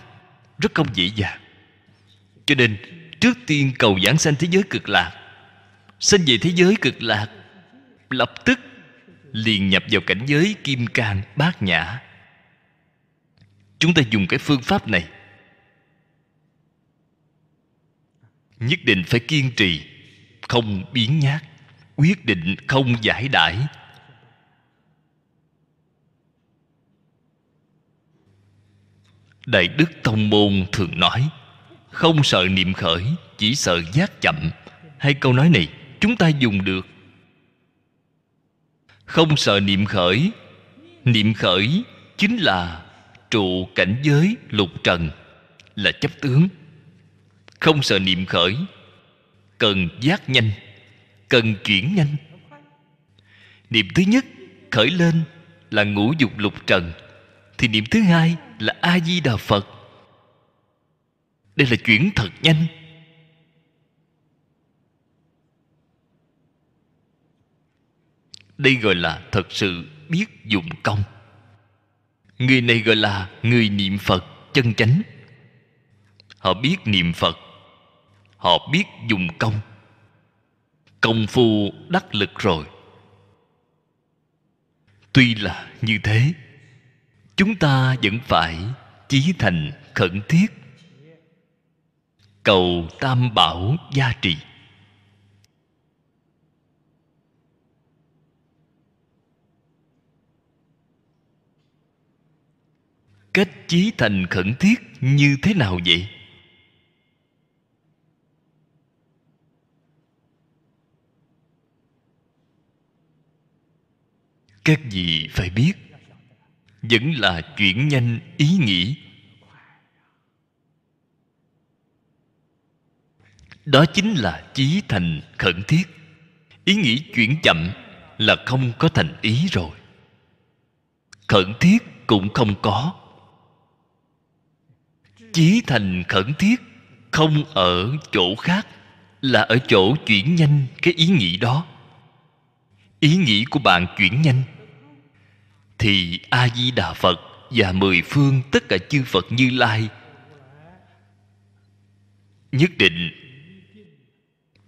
rất không dễ dàng. Cho nên, trước tiên cầu giảng sanh thế giới cực lạc sinh về thế giới cực lạc, lập tức liền nhập vào cảnh giới kim cang bát nhã. Chúng ta dùng cái phương pháp này. Nhất định phải kiên trì, không biến nhát, quyết định không giải đãi. Đại đức tông môn thường nói, không sợ niệm khởi, chỉ sợ giác chậm. Hai câu nói này chúng ta dùng được. Không sợ niệm khởi. Niệm khởi chính là trụ cảnh giới lục trần, là chấp tướng. Không sợ niệm khởi, cần giác nhanh, cần chuyển nhanh. Niệm thứ nhất khởi lên là ngũ dục lục trần, thì niệm thứ hai là a di đà phật. Đây là chuyển thật nhanh. Đây gọi là thật sự biết dụng công. Người này gọi là người niệm phật chân chánh. Họ biết niệm phật. Họ biết dùng công. Công phu đắc lực rồi. Tuy là như thế chúng ta vẫn phải chí thành khẩn thiết. Cầu tam bảo gia trì. Cách chí thành khẩn thiết như thế nào vậy? Các vị phải biết vẫn là chuyển nhanh ý nghĩ. Đó chính là chí thành khẩn thiết. Ý nghĩ chuyển chậm là không có thành ý rồi. Khẩn thiết cũng không có. Chí thành khẩn thiết không ở chỗ khác, là ở chỗ chuyển nhanh cái ý nghĩ đó. Ý nghĩ của bạn chuyển nhanh thì a di đà phật và mười phương tất cả chư phật như lai nhất định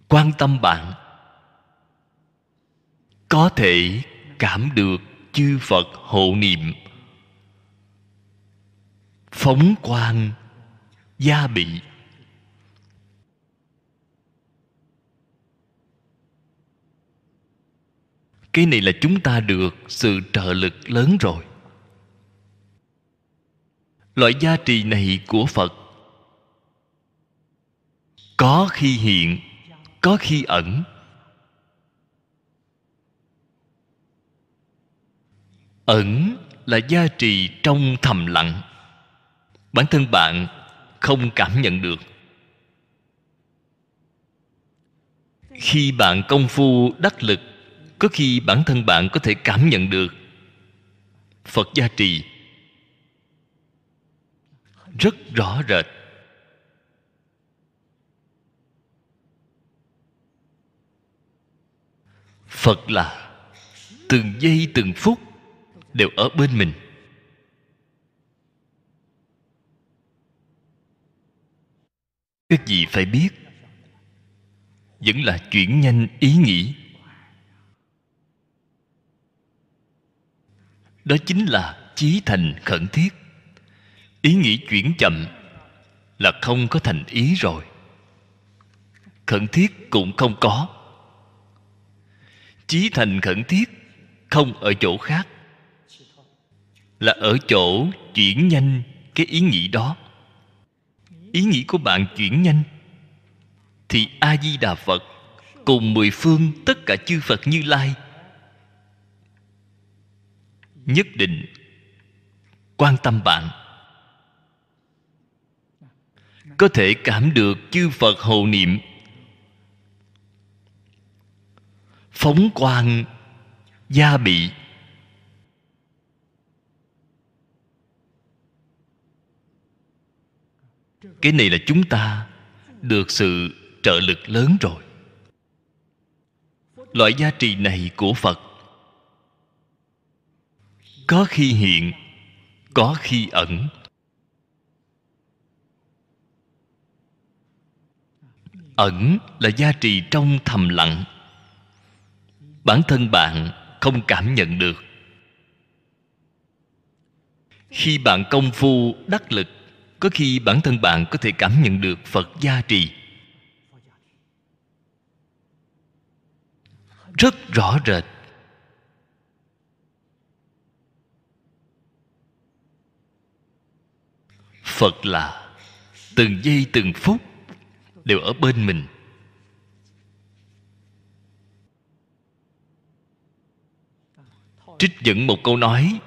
quan tâm bạn. Có thể cảm được chư phật hộ niệm, phóng quang, gia bị. Cái này là chúng ta được sự trợ lực lớn rồi. Loại gia trì này của phật có khi hiện, có khi ẩn. Ẩn là gia trì trong thầm lặng. Bản thân bạn không cảm nhận được. Khi bạn công phu đắc lực có khi bản thân bạn có thể cảm nhận được phật gia trì rất rõ rệt. Phật là từng giây từng phút đều ở bên mình. Các vị phải biết? Vẫn là chuyển nhanh ý nghĩ. Đó chính là chí thành khẩn thiết. Ý nghĩ chuyển chậm là không có thành ý rồi. Khẩn thiết cũng không có. Chí thành khẩn thiết không ở chỗ khác, là ở chỗ chuyển nhanh cái ý nghĩ đó. Ý nghĩ của bạn chuyển nhanh thì a di đà phật cùng mười phương tất cả chư phật như lai nhất định. Quan tâm bạn. Có thể cảm được chư phật hồ niệm. Phóng quang gia bị. Cái này là chúng ta được sự trợ lực lớn rồi. Loại gia trì này của phật có khi hiện, có khi ẩn. Ẩn là gia trì trong thầm lặng. Bản thân bạn không cảm nhận được. Khi bạn công phu đắc lực, có khi bản thân bạn có thể cảm nhận được phật gia trì. Rất rõ rệt. Phật là từng giây từng phút đều ở bên mình. Trích dẫn một câu nói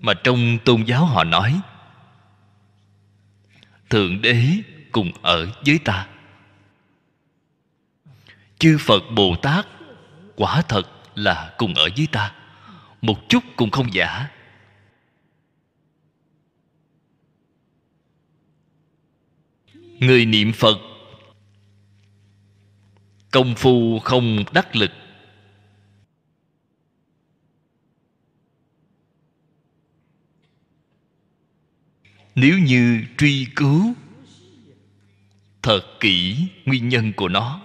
mà trong tôn giáo họ nói, thượng đế cùng ở với ta. Chư phật bồ tát quả thật là cùng ở với ta. Một chút cũng không giả. Người niệm phật, công phu không đắc lực. Nếu như truy cứu thật kỹ nguyên nhân của nó.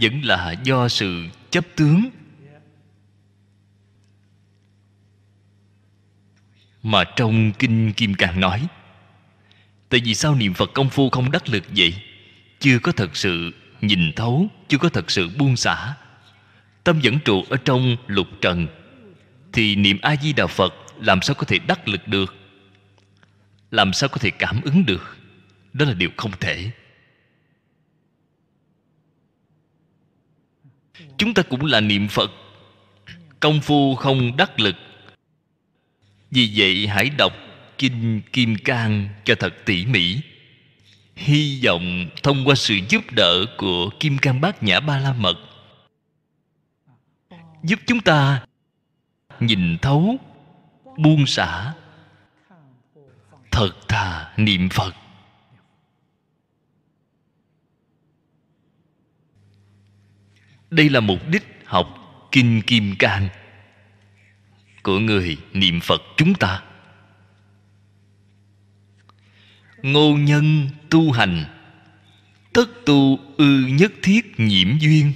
Vẫn là do sự chấp tướng. Mà trong kinh kim cang nói. Tại vì sao niệm phật công phu không đắc lực vậy? Chưa có thật sự nhìn thấu, chưa có thật sự buông xả. Tâm vẫn trụ ở trong lục trần. Thì niệm a di đà phật làm sao có thể đắc lực được? Làm sao có thể cảm ứng được? Đó là điều không thể. Chúng ta cũng là niệm phật công phu không đắc lực vì vậy hãy đọc kinh kim cang cho thật tỉ mỉ. Hy vọng thông qua sự giúp đỡ của kim cang bát nhã ba la mật, giúp chúng ta nhìn thấu, buông xả thật thà niệm phật. Đây là mục đích học kinh kim cang của người niệm phật chúng ta. Ngô nhân tu hành, tất tu ư nhất thiết nhiễm duyên.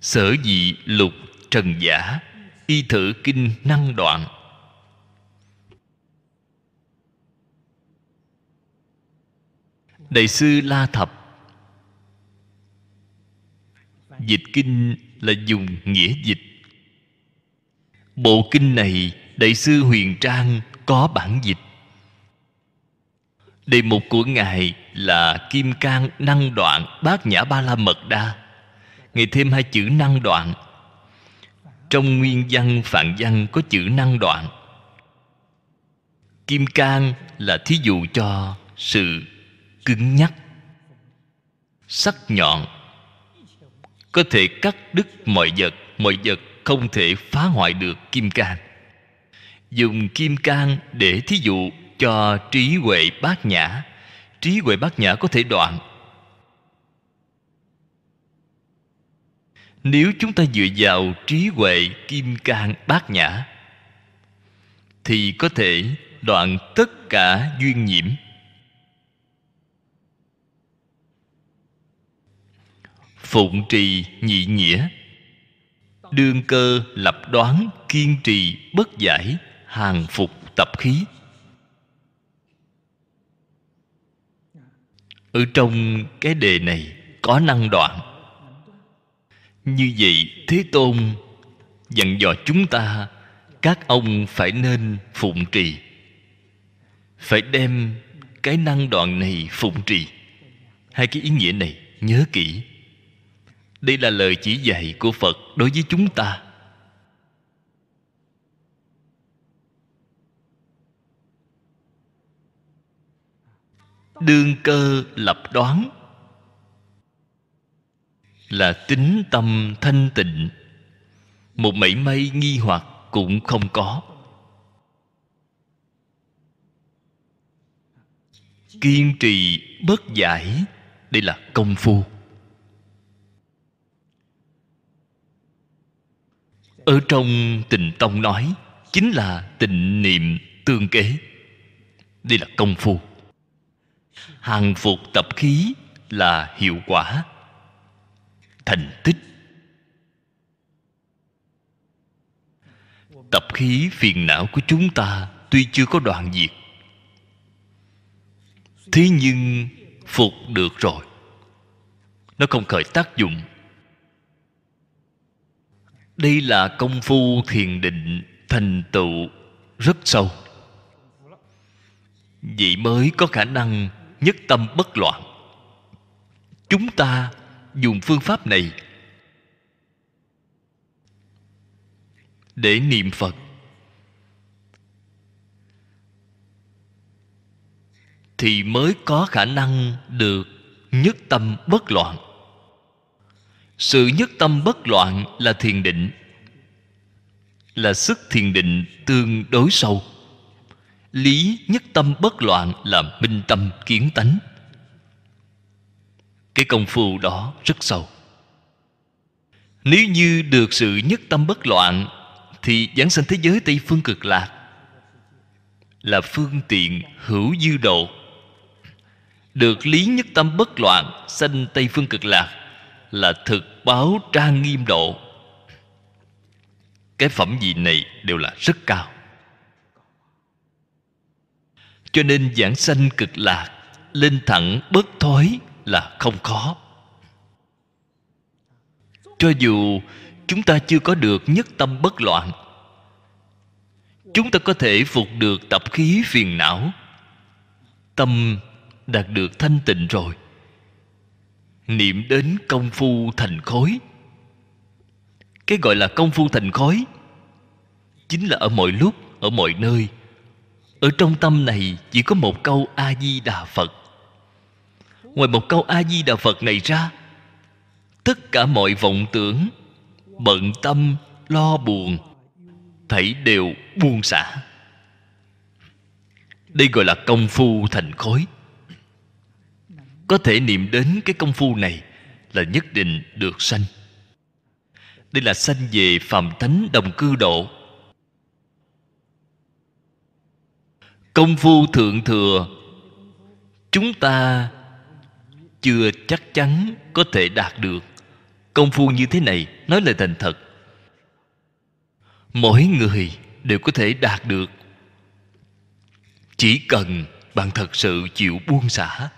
Sở dị lục trần giả, y thử kinh năng đoạn. Đại sư la thập. Dịch kinh là dùng nghĩa dịch bộ kinh này, đại sư huyền trang, có bản dịch. Đề mục của ngài là kim cang năng đoạn bát nhã ba la mật đa. Ngài thêm hai chữ năng đoạn. Trong nguyên văn phạn văn có chữ năng đoạn. Kim cang là thí dụ cho sự cứng nhắc, sắc nhọn. Có thể cắt đứt mọi vật mọi vật không thể phá hoại được kim cang. Dùng kim cang để thí dụ cho trí huệ bát nhã. Trí huệ bát nhã có thể đoạn. Nếu chúng ta dựa vào trí huệ kim cang bát nhã, thì có thể đoạn tất cả duyên nhiễm. Phụng trì nhị nghĩa đương cơ lập đoán, kiên trì, bất giải, hàng phục tập khí. Ở trong cái đề này có năng đoạn. Như vậy, thế tôn dặn dò chúng ta, các ông phải nên phụng trì. Phải đem cái năng đoạn này phụng trì. Hai cái ý nghĩa này nhớ kỹ đây là lời chỉ dạy của phật đối với chúng ta. Đương cơ lập đoán là tính tâm thanh tịnh. Một mảy may nghi hoặc cũng không có. Kiên trì bất giải, đây là công phu. Ở trong tình tông nói, chính là tịnh niệm tương kế. Đây là công phu. Hàng phục tập khí là hiệu quả. Thành tích. Tập khí phiền não của chúng ta tuy chưa có đoạn diệt. Thế nhưng phục được rồi. Nó không khởi tác dụng đây là công phu thiền định, thành tựu rất sâu. Vậy mới có khả năng nhất tâm bất loạn. Chúng ta dùng phương pháp này để niệm phật. Thì mới có khả năng được nhất tâm bất loạn sự nhất tâm bất loạn là thiền định, là sức thiền định tương đối sâu. Lý nhất tâm bất loạn là minh tâm kiến tánh. Cái công phu đó rất sâu. Nếu như được sự nhất tâm bất loạn, thì giảng sanh thế giới tây phương cực lạc là phương tiện hữu dư độ. Được lý nhất tâm bất loạn sanh tây phương cực lạc là thực báo trang nghiêm độ. Cái phẩm vị này đều là rất cao. Cho nên giảng sanh cực lạc, lên thẳng bất thối là không khó. Cho dù chúng ta chưa có được nhất tâm bất loạn, chúng ta có thể phục được tập khí phiền não. Tâm đạt được thanh tịnh rồi niệm đến công phu thành khối cái gọi là công phu thành khối chính là ở mọi lúc, ở mọi nơi. Ở trong tâm này chỉ có một câu a di đà phật. Ngoài một câu a di đà phật này ra, tất cả mọi vọng tưởng, bận tâm, lo buồn thảy đều buông xả. Đây gọi là công phu thành khối có thể niệm đến cái công phu này là nhất định được sanh. Đây là sanh về phàm thánh đồng cư độ. Công phu thượng thừa, chúng ta chưa chắc chắn có thể đạt được công phu như thế này, nói lời thành thật. Mỗi người đều có thể đạt được, chỉ cần bạn thật sự chịu buông xả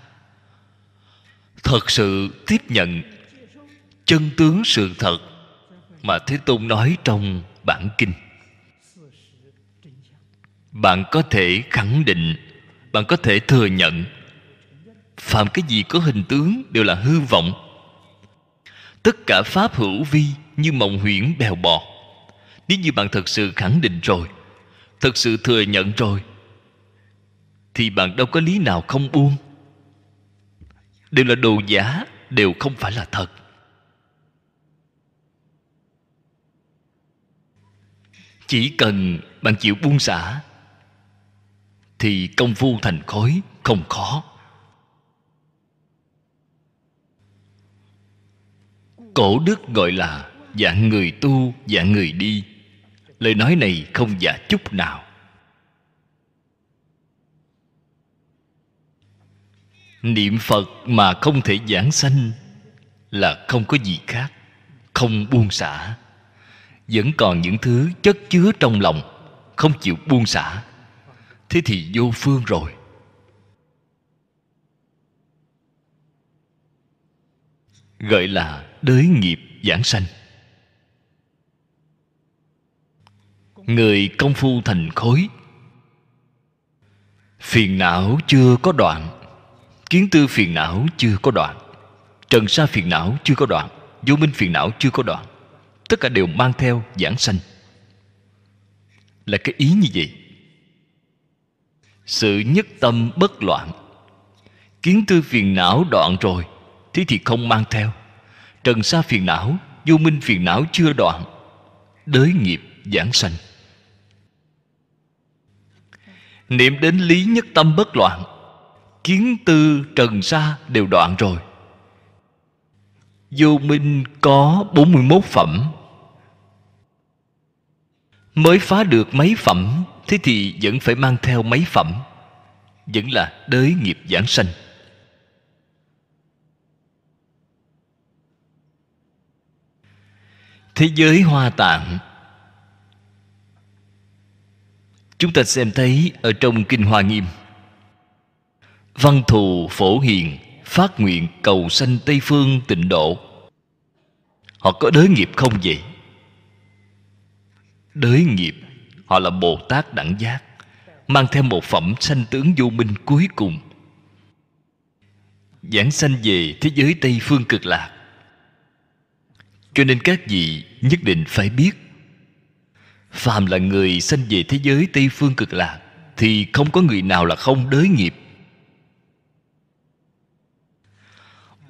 thật sự tiếp nhận chân tướng sự thật mà thế tôn nói trong bản kinh. Bạn có thể khẳng định, bạn có thể thừa nhận phạm cái gì có hình tướng đều là hư vọng. Tất cả pháp hữu vi như mộng huyễn bèo bọt nếu như bạn thật sự khẳng định rồi, thật sự thừa nhận rồi, thì bạn đâu có lý nào không buông đều là đồ giả, đều không phải là thật. Chỉ cần bạn chịu buông xả, thì công phu thành khối không khó. Cổ đức gọi là dạng người tu, dạng người đi. Lời nói này không giả chút nào. Niệm phật mà không thể giảng sanh là không có gì khác, không buông xả. Vẫn còn những thứ chất chứa trong lòng, không chịu buông xả. Thế thì vô phương rồi. Gọi là đới nghiệp giảng sanh. Người công phu thành khối, phiền não chưa có đoạn kiến tư phiền não chưa có đoạn. Trần sa phiền não chưa có đoạn. Vô minh phiền não chưa có đoạn. Tất cả đều mang theo giảng sanh. Là cái ý như vậy. Sự nhất tâm bất loạn. Kiến tư phiền não đoạn rồi, thế thì không mang theo. Trần sa phiền não, vô minh phiền não chưa đoạn. Đới nghiệp giảng sanh. Niệm đến lý nhất tâm bất loạn kiến tư trần sa đều đoạn rồi. Vô minh có 41 phẩm. Mới phá được mấy phẩm, thế thì vẫn phải mang theo mấy phẩm. Vẫn là đới nghiệp giảng sanh. Thế giới hoa tạng. Chúng ta xem thấy ở trong kinh hoa nghiêm văn thù phổ hiền, phát nguyện cầu sanh tây phương tịnh độ. Họ có đới nghiệp không vậy? Đới nghiệp, họ là bồ tát đẳng giác, mang theo một phẩm sanh tướng vô minh cuối cùng. Giảng sanh về thế giới tây phương cực lạc. Cho nên các vị nhất định phải biết, phàm là người sanh về thế giới tây phương cực lạc thì không có người nào là không đới nghiệp.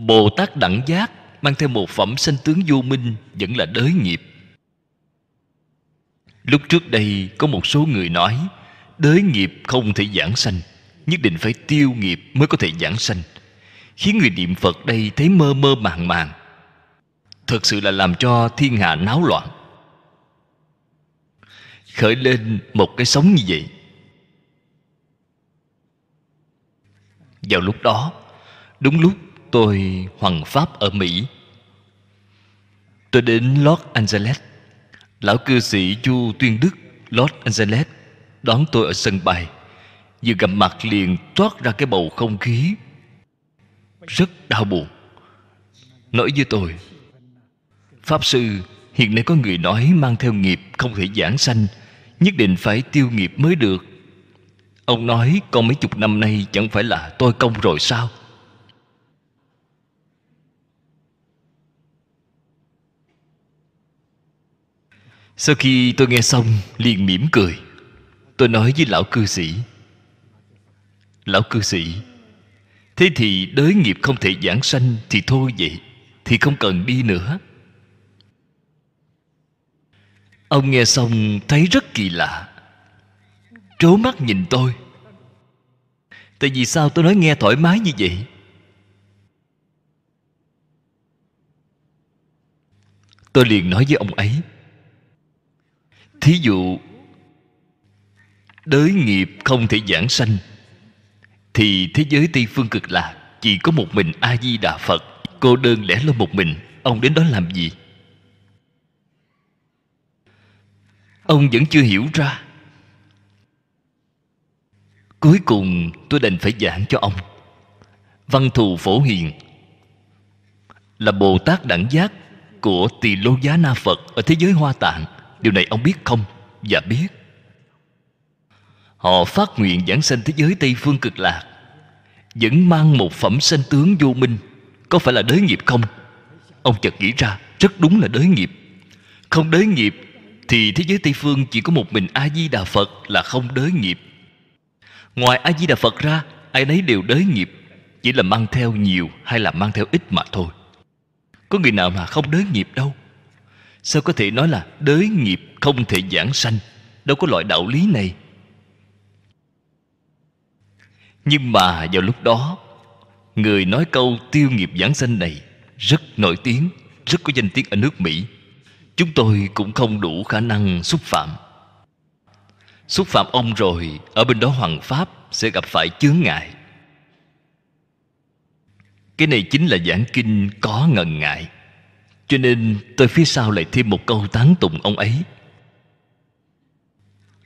Bồ tát đẳng giác, mang theo một phẩm sanh tướng vô minh, vẫn là đới nghiệp. Lúc trước đây, có một số người nói, đới nghiệp không thể giảng sanh, nhất định phải tiêu nghiệp mới có thể giảng sanh. Khiến người niệm phật đây thấy mơ mơ màng màng. Thật sự là làm cho thiên hạ náo loạn. Khởi lên một cái sống như vậy. Vào lúc đó, đúng lúc tôi hoằng pháp ở mỹ. Tôi đến los angeles. Lão cư sĩ chu tuyên đức, los angeles, đón tôi ở sân bay. Vừa gặp mặt liền toát ra cái bầu không khí. Rất đau buồn. Nói với tôi, pháp sư, hiện nay có người nói mang theo nghiệp không thể giảng sanh, nhất định phải tiêu nghiệp mới được. Ông nói, con mấy chục năm nay chẳng phải là tôi công rồi sao? Sau khi tôi nghe xong, liền mỉm cười. Tôi nói với lão cư sĩ, lão cư sĩ, thế thì đới nghiệp không thể giảng sanh thì thôi vậy, thì không cần đi nữa. Ông nghe xong thấy rất kỳ lạ. Trố mắt nhìn tôi. Tại vì sao tôi nói nghe thoải mái như vậy? Tôi liền nói với ông ấy thí dụ, đới nghiệp không thể giảng sanh, thì thế giới tây phương cực lạc chỉ có một mình a di đà phật. Cô đơn lẻ loi một mình, ông đến đó làm gì? Ông vẫn chưa hiểu ra. Cuối cùng, tôi đành phải giảng cho ông. Văn thù phổ hiền là bồ tát đẳng giác của tỳ lô giá na phật ở thế giới hoa tạng điều này ông biết không? Dạ biết. Họ phát nguyện giảng sanh thế giới tây phương cực lạc, vẫn mang một phẩm sanh tướng vô minh. Có phải là đới nghiệp không? Ông chợt nghĩ ra, rất đúng là đới nghiệp. Không đới nghiệp thì thế giới tây phương chỉ có một mình a di đà phật là không đới nghiệp. Ngoài a di đà phật ra, ai nấy đều đới nghiệp, chỉ là mang theo nhiều hay là mang theo ít mà thôi. Có người nào mà không đới nghiệp đâu? Sao có thể nói là đới nghiệp không thể giảng sanh? Đâu có loại đạo lý này. Nhưng mà vào lúc đó, người nói câu tiêu nghiệp giảng sanh này rất nổi tiếng, rất có danh tiếng ở nước mỹ. Chúng tôi cũng không đủ khả năng xúc phạm. Xúc phạm ông rồi, ở bên đó hoàng pháp sẽ gặp phải chướng ngại. Cái này chính là giảng kinh có ngần ngại cho nên tôi phía sau lại thêm một câu tán tụng ông ấy.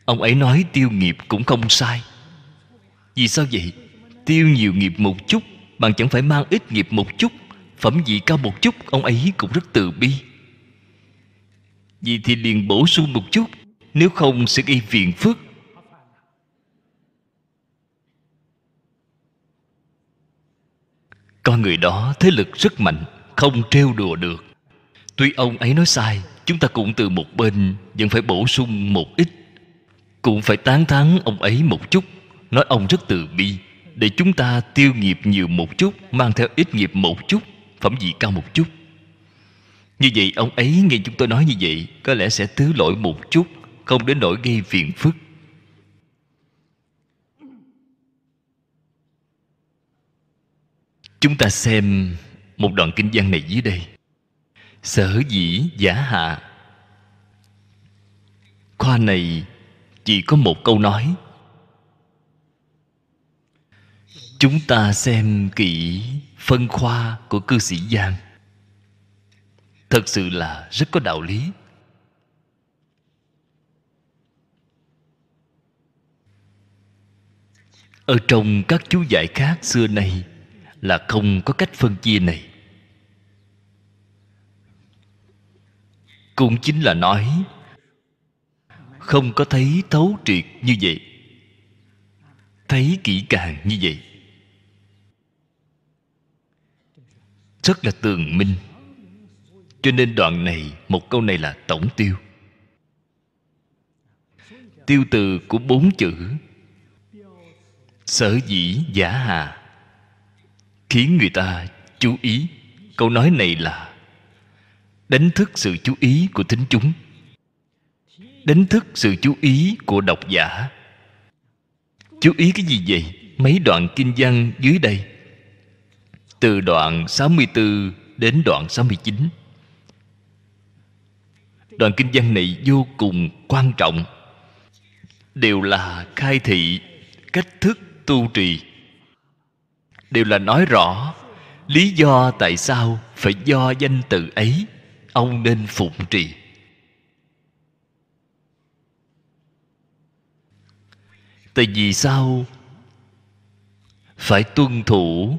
Ông ấy nói tiêu nghiệp cũng không sai. Vì sao vậy? Tiêu nhiều nghiệp một chút bạn chẳng phải mang ít nghiệp một chút, phẩm vị cao một chút, ông ấy cũng rất từ bi. Vì thì liền bổ sung một chút, nếu không sẽ gây phiền phức. Con người đó thế lực rất mạnh, không trêu đùa được tuy ông ấy nói sai, chúng ta cũng từ một bên vẫn phải bổ sung một ít. Cũng phải tán thán ông ấy một chút, nói ông rất từ bi, để chúng ta tiêu nghiệp nhiều một chút, mang theo ít nghiệp một chút, phẩm vị cao một chút. Như vậy ông ấy nghe chúng tôi nói như vậy, có lẽ sẽ thứ lỗi một chút, không đến nỗi gây phiền phức. Chúng ta xem một đoạn kinh văn này dưới đây sở dĩ giả hạ. Khoa này chỉ có một câu nói. Chúng ta xem kỹ phân khoa của cư sĩ giang. Thật sự là rất có đạo lý. Ở trong các chú giải khác xưa nay là không có cách phân chia này. Cũng chính là nói, không có thấy thấu triệt như vậy. Thấy kỹ càng như vậy. Rất là tường minh. Cho nên đoạn này, một câu này là tổng tiêu. Tiêu từ của bốn chữ, sở dĩ giả hà, khiến người ta chú ý. Câu nói này là đánh thức sự chú ý của thính chúng. Đánh thức sự chú ý của độc giả. Chú ý cái gì vậy? Mấy đoạn kinh văn dưới đây. Từ đoạn 64 đến đoạn 69 đoạn kinh văn này vô cùng quan trọng. Đều là khai thị cách thức tu trì. Đều là nói rõ lý do tại sao phải do danh từ ấy ông nên phụng trì. Tại vì sao? Phải tuân thủ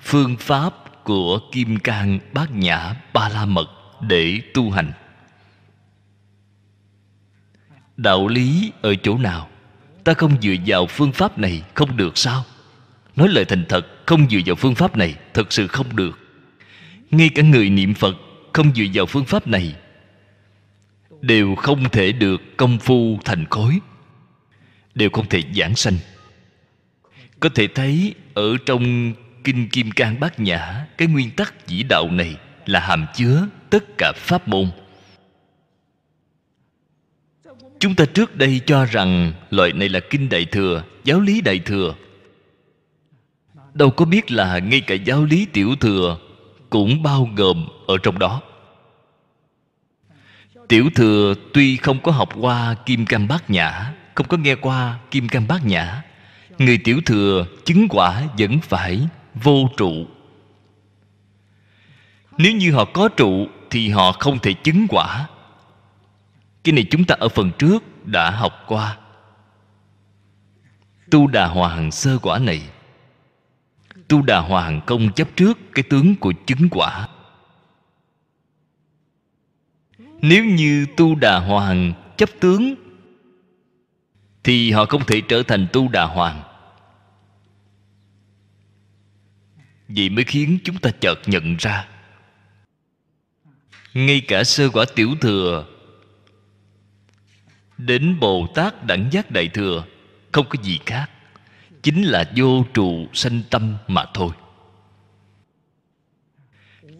phương pháp của kim cang bát nhã ba la mật để tu hành. Đạo lý ở chỗ nào? Ta không dựa vào phương pháp này không được sao? Nói lời thành thật, không dựa vào phương pháp này thật sự không được. Ngay cả người niệm phật không dựa vào phương pháp này, đều không thể được công phu thành khối, đều không thể giảng sanh. Có thể thấy ở trong kinh kim cang bát nhã, cái nguyên tắc chỉ đạo này là hàm chứa tất cả pháp môn. Chúng ta trước đây cho rằng loại này là kinh đại thừa, giáo lý đại thừa. Đâu có biết là ngay cả giáo lý tiểu thừa cũng bao gồm ở trong đó. Tiểu thừa tuy không có học qua kim cang bát nhã, không có nghe qua kim cang bát nhã, người tiểu thừa chứng quả vẫn phải vô trụ. Nếu như họ có trụ thì họ không thể chứng quả. Cái này chúng ta ở phần trước đã học qua. Tu đà hoàng sơ quả này tu đà hoàng công chấp trước cái tướng của chứng quả. Nếu như tu đà hoàng chấp tướng, thì họ không thể trở thành tu đà hoàng vậy mới khiến chúng ta chợt nhận ra, ngay cả sơ quả tiểu thừa đến bồ tát đẳng giác đại thừa không có gì khác chính là vô trụ sanh tâm mà thôi.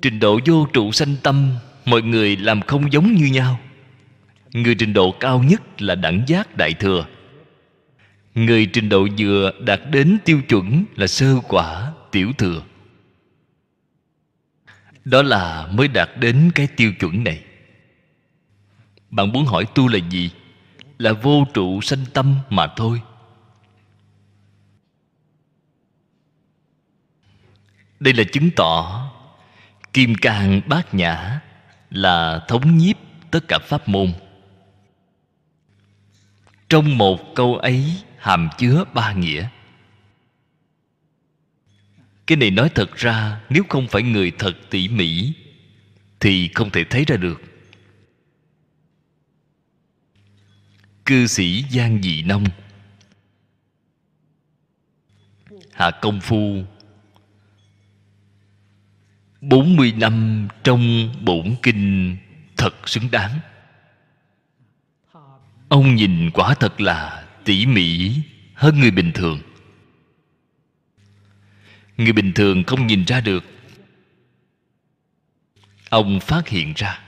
Trình độ vô trụ sanh tâm, mọi người làm không giống như nhau. Người trình độ cao nhất là đẳng giác đại thừa. Người trình độ vừa đạt đến tiêu chuẩn là sơ quả tiểu thừa. Đó là mới đạt đến cái tiêu chuẩn này. Bạn muốn hỏi tu là gì? Là vô trụ sanh tâm mà thôi. Đây là chứng tỏ kim cang bát nhã là thống nhiếp tất cả pháp môn. Trong một câu ấy hàm chứa ba nghĩa. Cái này nói thật ra, nếu không phải người thật tỉ mỉ, thì không thể thấy ra được. Cư sĩ giang dị nông hạ công phu 40 năm trong bổn kinh thật xứng đáng. Ông nhìn quả thật là tỉ mỉ hơn người bình thường. Người bình thường không nhìn ra được. Ông phát hiện ra.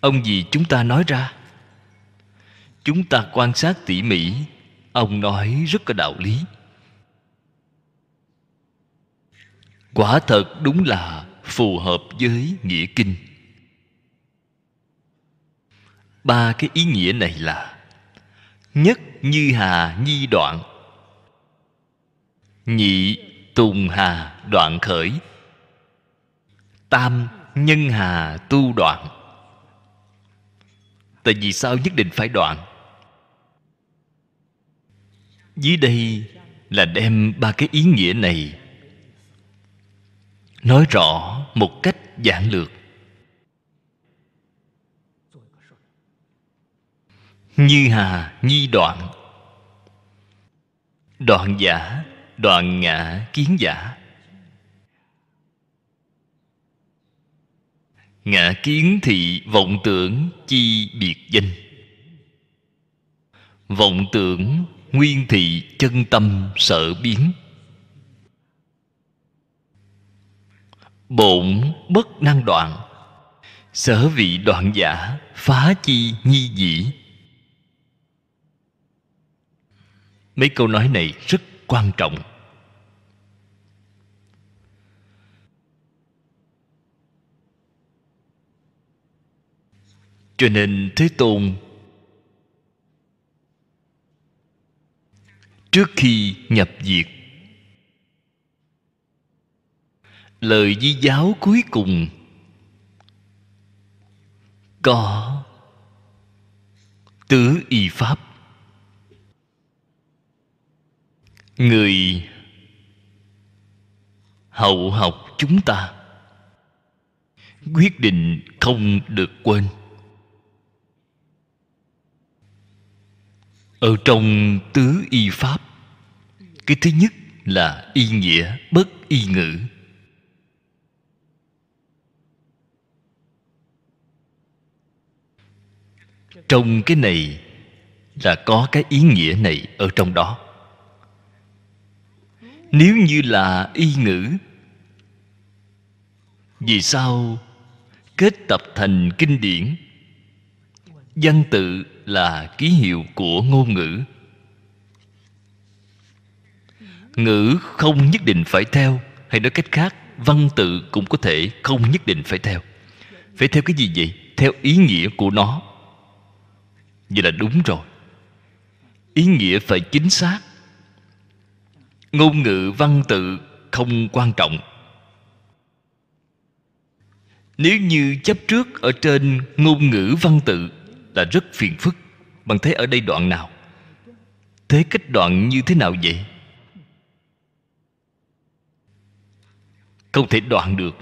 Ông gì chúng ta nói ra. Chúng ta quan sát tỉ mỉ. Ông nói rất có đạo lý. Quả thật đúng là phù hợp với nghĩa kinh. Ba cái ý nghĩa này là nhất như hà nhi đoạn, nhị tùng hà đoạn khởi, tam nhân hà tu đoạn. Tại vì sao nhất định phải đoạn? Dưới đây là đem ba cái ý nghĩa này nói rõ một cách giản lược. Như hà nhi đoạn. Đoạn giả, đoạn ngã, kiến giả. Ngã kiến thì vọng tưởng chi biệt danh. Vọng tưởng nguyên thị chân tâm sợ biến. Bổn bất năng đoạn. Sở vị đoạn giả, phá chi nhi dĩ. Mấy câu nói này rất quan trọng. Cho nên thế tôn, trước khi nhập diệt lời di giáo cuối cùng. Có tứ y pháp. Người hậu học chúng ta quyết định không được quên. Ở trong tứ y pháp, cái thứ nhất là y nghĩa bất y ngữ. Trong cái này là có cái ý nghĩa này ở trong đó. Nếu như là y ngữ, vì sao kết tập thành kinh điển? Văn tự là ký hiệu của ngôn ngữ. Ngữ không nhất định phải theo, hay nói cách khác, văn tự cũng có thể không nhất định phải theo. Phải theo cái gì vậy? Theo ý nghĩa của nó vậy là đúng rồi. Ý nghĩa phải chính xác. Ngôn ngữ văn tự không quan trọng. Nếu như chấp trước ở trên ngôn ngữ văn tự là rất phiền phức. Bằng thấy ở đây đoạn nào? Thế cách đoạn như thế nào vậy? Không thể đoạn được.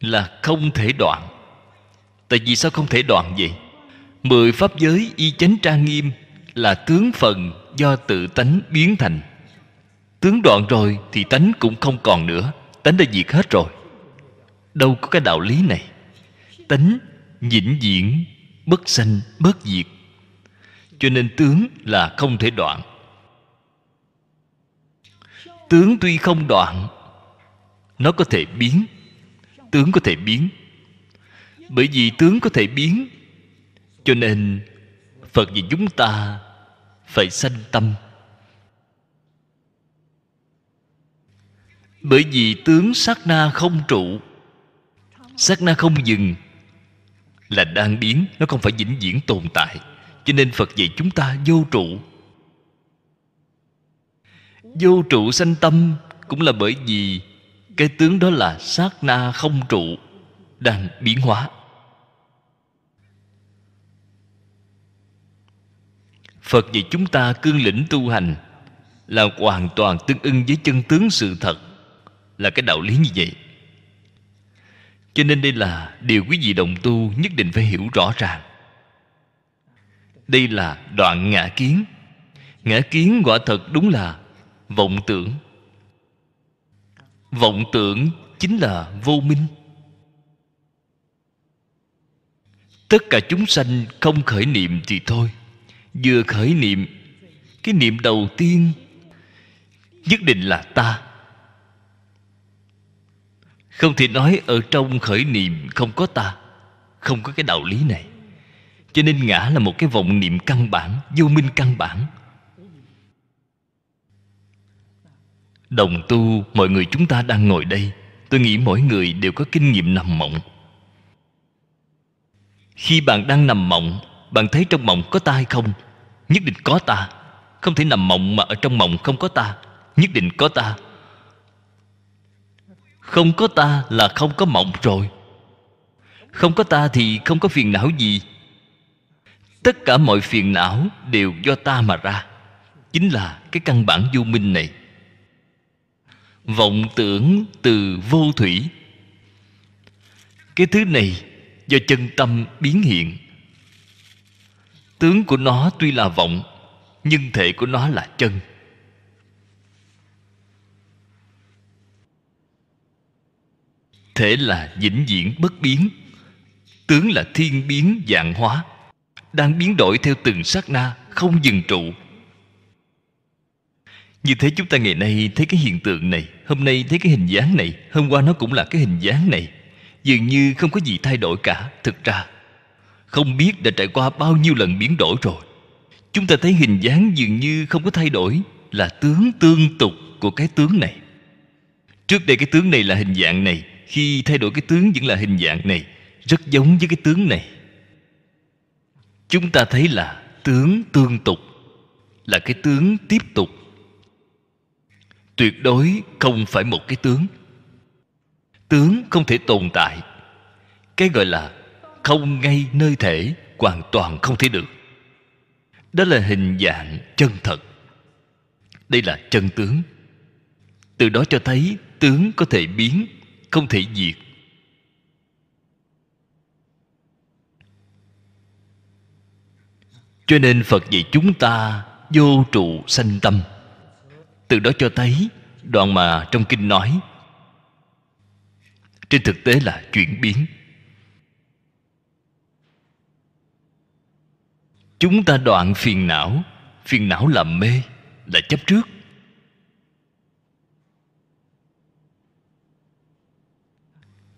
Là không thể đoạn tại vì sao không thể đoạn vậy? Mười pháp giới y chánh trang nghiêm là tướng phần do tự tánh biến thành. Tướng đoạn rồi thì tánh cũng không còn nữa. Tánh đã diệt hết rồi. Đâu có cái đạo lý này. Tánh vĩnh viễn bất sanh, bất diệt. Cho nên tướng là không thể đoạn. Tướng tuy không đoạn, nó có thể biến. Tướng có thể biến bởi vì tướng có thể biến. Cho nên, phật vì chúng ta phải sanh tâm. Bởi vì tướng sát na không trụ, sát na không dừng là đang biến, nó không phải vĩnh viễn tồn tại. Cho nên phật dạy chúng ta vô trụ. Vô trụ sanh tâm cũng là bởi vì cái tướng đó là sát na không trụ đang biến hóa. Phật dạy chúng ta cương lĩnh tu hành là hoàn toàn tương ưng với chân tướng sự thật, là cái đạo lý như vậy. Cho nên đây là điều quý vị đồng tu nhất định phải hiểu rõ ràng. Đây là đoạn ngã kiến. Ngã kiến quả thật đúng là vọng tưởng. Vọng tưởng chính là vô minh. Tất cả chúng sanh không khởi niệm thì thôi vừa khởi niệm. Cái niệm đầu tiên nhất định là ta. Không thể nói ở trong khởi niệm không có ta, không có cái đạo lý này. Cho nên ngã là một cái vọng niệm căn bản, vô minh căn bản. Đồng tu, mọi người chúng ta đang ngồi đây, tôi nghĩ mỗi người đều có kinh nghiệm nằm mộng. Khi bạn đang nằm mộng bạn thấy trong mộng có ta hay không? Nhất định có ta. Không thể nằm mộng mà ở trong mộng không có ta. Nhất định có ta. Không có ta là không có mộng rồi. Không có ta thì không có phiền não gì. Tất cả mọi phiền não đều do ta mà ra. Chính là cái căn bản vô minh này. Vọng tưởng từ vô thủy. Cái thứ này do chân tâm biến hiện tướng của nó tuy là vọng, nhưng thể của nó là chân. Thể là vĩnh viễn bất biến, tướng là thiên biến dạng hóa, đang biến đổi theo từng sát na, không dừng trụ. Như thế chúng ta ngày nay thấy cái hiện tượng này, hôm nay thấy cái hình dáng này, hôm qua nó cũng là cái hình dáng này. Dường như không có gì thay đổi cả, thực ra không biết đã trải qua bao nhiêu lần biến đổi rồi. Chúng ta thấy hình dáng dường như không có thay đổi, là tướng tương tục của cái tướng này. Trước đây cái tướng này là hình dạng này, khi thay đổi cái tướng vẫn là hình dạng này, rất giống với cái tướng này. Chúng ta thấy là tướng tương tục, là cái tướng tiếp tục. Tuyệt đối không phải một cái tướng. Tướng không thể tồn tại. Cái gọi là không ngay nơi thể, hoàn toàn không thể được. Đó là hình dạng chân thật. Đây là chân tướng. Từ đó cho thấy tướng có thể biến, không thể diệt. Cho nên phật dạy chúng ta vô trụ sanh tâm. Từ đó cho thấy đoạn mà trong kinh nói. Trên thực tế là chuyển biến. Chúng ta đoạn phiền não. Phiền não là mê. Là chấp trước.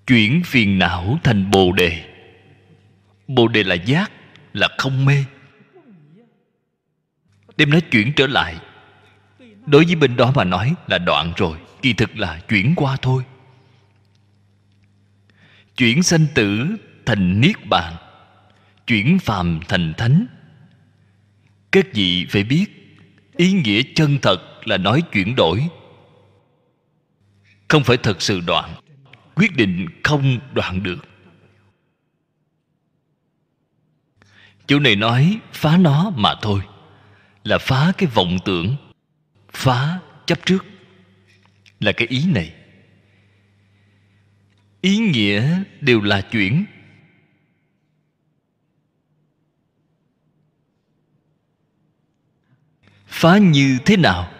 Chuyển phiền não thành bồ đề. Bồ đề là giác, là không mê. Đem nó chuyển trở lại. Đối với bên đó mà nói là đoạn rồi. Kỳ thực là chuyển qua thôi. Chuyển sanh tử thành niết bàn. Chuyển phàm thành thánh các vị phải biết? Ý nghĩa chân thật là nói chuyển đổi. Không phải thật sự đoạn. Quyết định không đoạn được. Chỗ này nói phá nó mà thôi. Là phá cái vọng tưởng. Phá chấp trước. Là cái ý này. Ý nghĩa đều là chuyển. Phá như thế nào?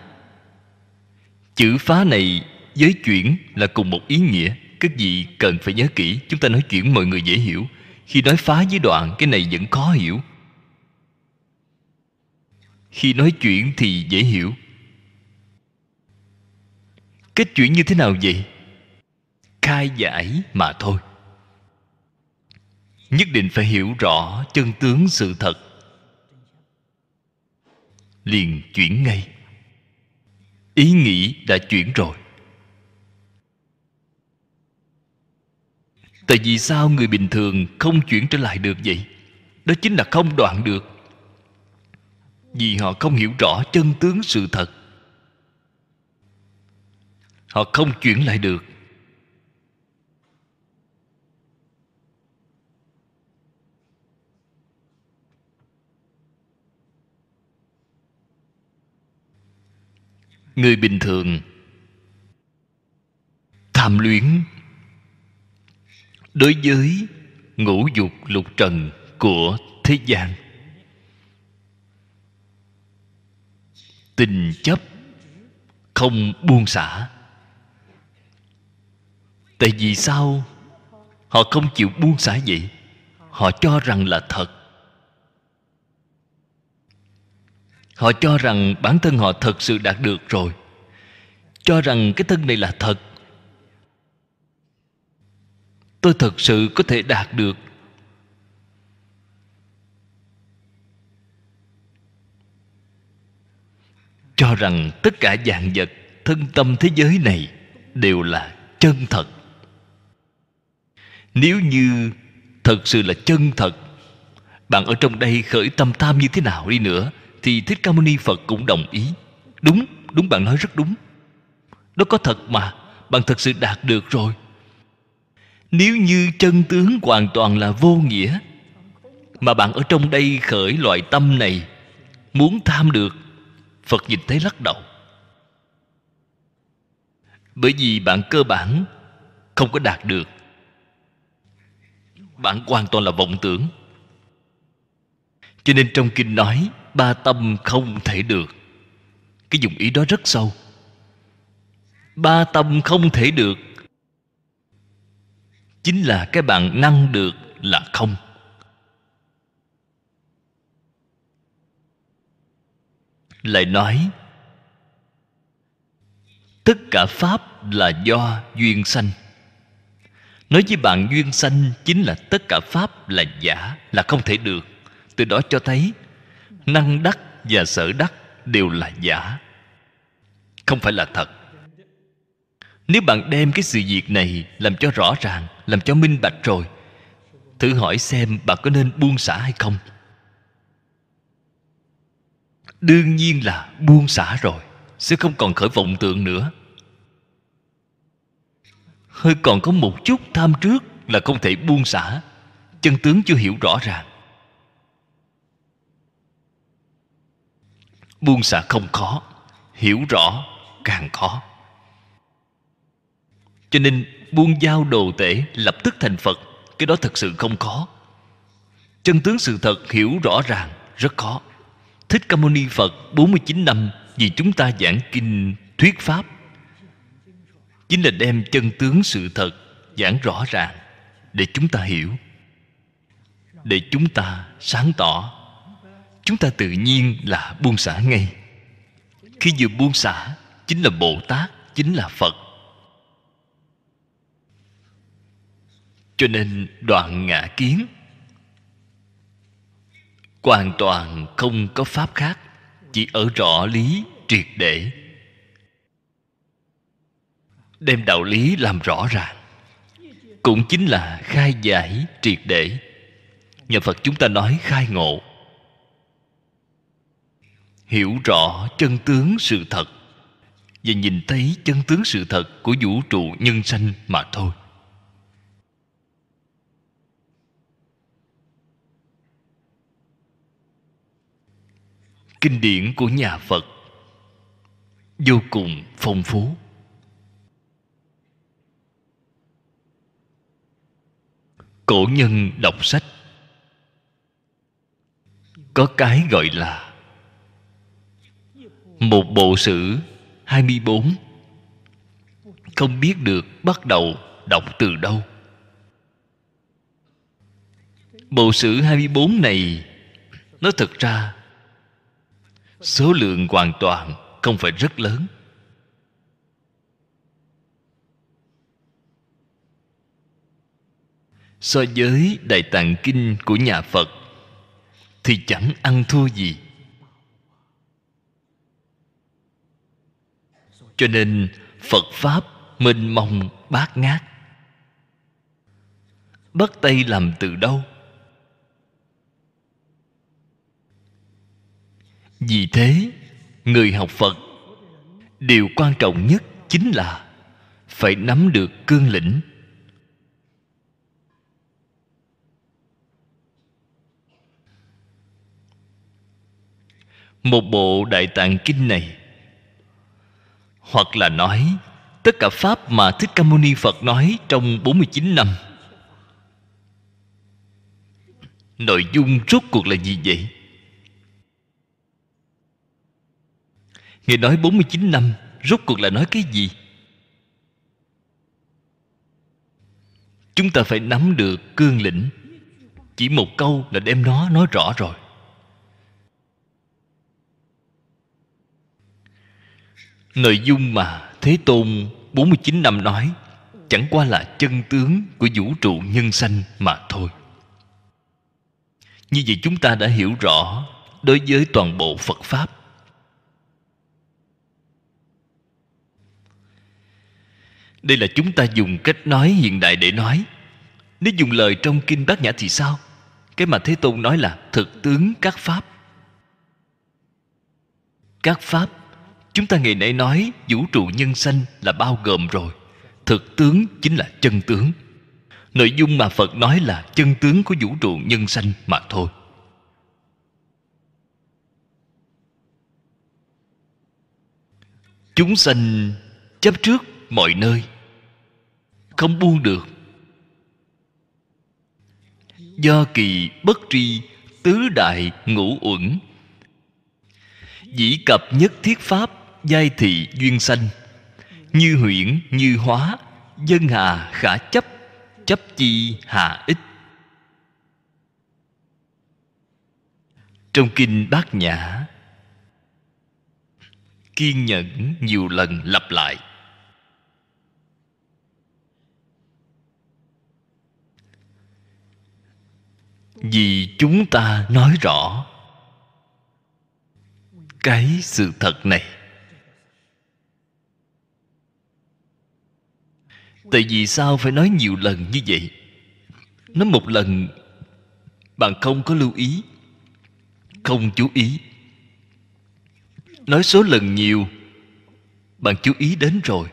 Chữ phá này với chuyển là cùng một ý nghĩa. Các vị cần phải nhớ kỹ, chúng ta nói chuyện mọi người dễ hiểu. Khi nói phá với đoạn, cái này vẫn khó hiểu. Khi nói chuyện thì dễ hiểu. Kết chuyển như thế nào vậy? Khai giải mà thôi. Nhất định phải hiểu rõ chân tướng sự thật liền chuyển ngay. Ý nghĩ đã chuyển rồi. Tại vì sao người bình thường không chuyển trở lại được vậy? Đó chính là không đoạn được. Vì họ không hiểu rõ chân tướng sự thật. Họ không chuyển lại được. Người bình thường. Tham luyến. Đối với ngũ dục lục trần của thế gian. Tình chấp không buông xả. Tại vì sao họ không chịu buông xả vậy? Họ cho rằng là thật. Họ cho rằng bản thân họ thật sự đạt được rồi. Cho rằng cái thân này là thật. Tôi thật sự có thể đạt được. Cho rằng tất cả dạng vật thân tâm thế giới này đều là chân thật. Nếu như thật sự là chân thật, bạn ở trong đây khởi tâm tham như thế nào đi nữa thì thích ca mâu ni phật cũng đồng ý. Đúng đúng bạn nói rất đúng. Nó có thật mà, bạn thật sự đạt được rồi. Nếu như chân tướng hoàn toàn là vô nghĩa, mà bạn ở trong đây khởi loại tâm này, muốn tham được, phật nhìn thấy lắc đầu. Bởi vì bạn cơ bản không có đạt được. Bạn hoàn toàn là vọng tưởng. Cho nên trong kinh nói ba tâm không thể được. Cái dụng ý đó rất sâu. Ba tâm không thể được. Chính là cái bạn năng được là không. Lại nói, tất cả pháp là do duyên sanh. Nói với bạn duyên sanh chính là tất cả pháp là giả, là không thể được. Từ đó cho thấy năng đắc và sở đắc đều là giả. Không phải là thật. Nếu bạn đem cái sự việc này làm cho rõ ràng, làm cho minh bạch rồi, thử hỏi xem bạn có nên buông xả hay không. Đương nhiên là buông xả rồi, sẽ không còn khởi vọng tượng nữa. Hơi còn có một chút tham trước là không thể buông xả. Chân tướng chưa hiểu rõ ràng. Buông xả không khó, hiểu rõ càng khó. Cho nên buông dao đồ tể, lập tức thành phật, cái đó thật sự không khó. Chân tướng sự thật hiểu rõ ràng, rất khó. Thích ca mâu ni phật 49 năm vì chúng ta giảng kinh thuyết pháp, chính là đem chân tướng sự thật giảng rõ ràng để chúng ta hiểu, để chúng ta sáng tỏ chúng ta tự nhiên là buông xả ngay. Khi vừa buông xả, chính là bồ tát, chính là phật. Cho nên đoạn ngã kiến hoàn toàn không có pháp khác, chỉ ở rõ lý triệt để. Đem đạo lý làm rõ ràng, cũng chính là khai giải triệt để. Nhà phật chúng ta nói khai ngộ hiểu rõ chân tướng sự thật và nhìn thấy chân tướng sự thật của vũ trụ nhân sanh mà thôi. Kinh điển của nhà phật vô cùng phong phú. Cổ nhân đọc sách có cái gọi là một bộ sử 24 không biết được bắt đầu đọc từ đâu. Bộ sử 24 này, nó thật ra, số lượng hoàn toàn không phải rất lớn. So với đại tạng kinh của nhà phật, thì chẳng ăn thua gì. Cho nên phật pháp mênh mông bát ngát. Bắt tay làm từ đâu? Vì thế, người học phật, điều quan trọng nhất chính là phải nắm được cương lĩnh. Một bộ đại tạng kinh này hoặc là nói, tất cả pháp mà thích ca mâu ni phật nói trong 49 năm. Nội dung rốt cuộc là gì vậy? Ngài nói 49 năm, Rốt cuộc là nói cái gì? Chúng ta phải nắm được cương lĩnh. Chỉ một câu là đem nó nói rõ rồi. Nội dung mà Thế Tôn 49 năm nói Chẳng qua là chân tướng của vũ trụ nhân sanh mà thôi. Như vậy chúng ta đã hiểu rõ Đối với toàn bộ Phật Pháp. Đây là chúng ta dùng cách nói hiện đại để nói. Nếu dùng lời trong kinh bát nhã thì sao? Cái mà thế tôn nói là thực tướng các pháp. Các pháp chúng ta ngày nay nói vũ trụ nhân sanh là bao gồm rồi. Thực tướng chính là chân tướng. Nội dung mà phật nói là chân tướng của vũ trụ nhân sanh mà thôi. Chúng sanh chấp trước mọi nơi, không buông được. Do kỳ bất tri, tứ đại ngũ uẩn, dĩ cập nhất thiết pháp giai thị duyên sanh. Như huyễn, như hóa, dân hà, khả chấp chấp chi, hà ích. Trong kinh bát nhã, kiên nhẫn nhiều lần lặp lại. Vì chúng ta nói rõ cái sự thật này tại vì sao phải nói nhiều lần như vậy? Nói một lần, bạn không có lưu ý. Không chú ý. Nói số lần nhiều, bạn chú ý đến rồi.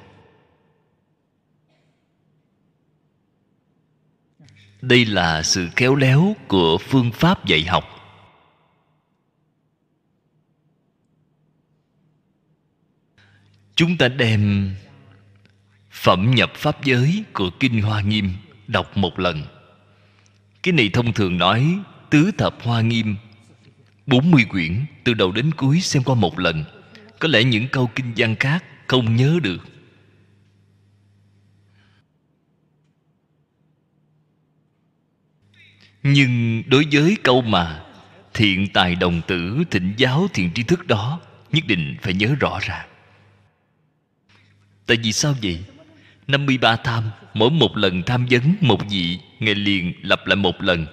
Đây là sự khéo léo của phương pháp dạy học. Chúng ta đem phẩm nhập pháp giới của kinh hoa nghiêm đọc một lần. Cái này thông thường nói tứ thập hoa nghiêm 40 quyển từ đầu đến cuối xem qua một lần. Có lẽ những câu kinh văn khác không nhớ được. Nhưng đối với câu mà thiện tài đồng tử thịnh giáo thiện tri thức đó, nhất định phải nhớ rõ ràng tại vì sao vậy? 53 tham, Mỗi một lần tham vấn một vị, Ngài liền lặp lại một lần.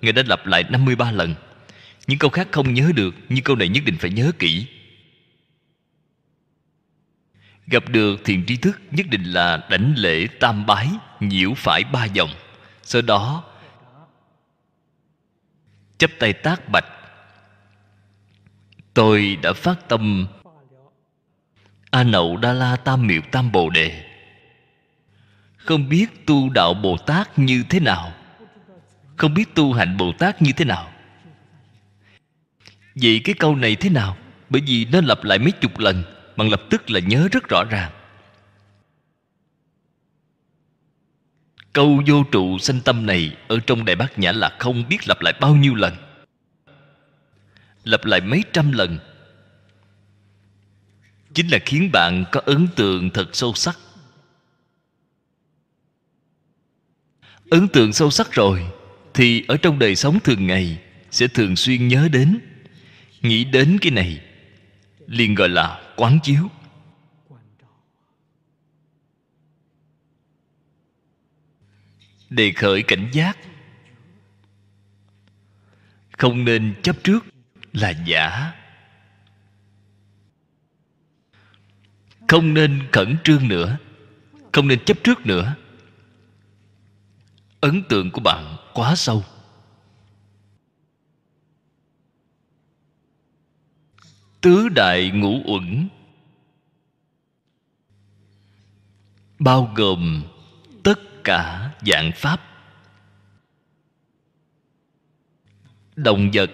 Ngài đã lặp lại 53 lần. Những câu khác không nhớ được, Nhưng câu này nhất định phải nhớ kỹ. Gặp được thiền tri thức, Nhất định là đảnh lễ tam bái, Nhiễu phải ba vòng Sau đó, chấp tay tác bạch. Tôi đã phát tâm a nậu đa la tam miệu tam bồ đề không biết tu đạo bồ tát như thế nào. Không biết tu hạnh bồ tát như thế nào. Vậy cái câu này thế nào? Bởi vì nó lặp lại mấy chục lần bằng lập tức là nhớ rất rõ ràng. Câu vô trụ sanh tâm này ở trong đại bát nhã là không biết lặp lại bao nhiêu lần. Lặp lại mấy trăm lần. Chính là khiến bạn có ấn tượng thật sâu sắc. Ấn tượng sâu sắc rồi, thì ở trong đời sống thường ngày sẽ thường xuyên nhớ đến, nghĩ đến cái này, liền gọi là quán chiếu. Đề khởi cảnh giác. Không nên chấp trước là giả. Không nên khẩn trương nữa. Không nên chấp trước nữa ấn tượng của bạn quá sâu. Tứ đại ngũ uẩn. Bao gồm tất cả dạng pháp. Động vật.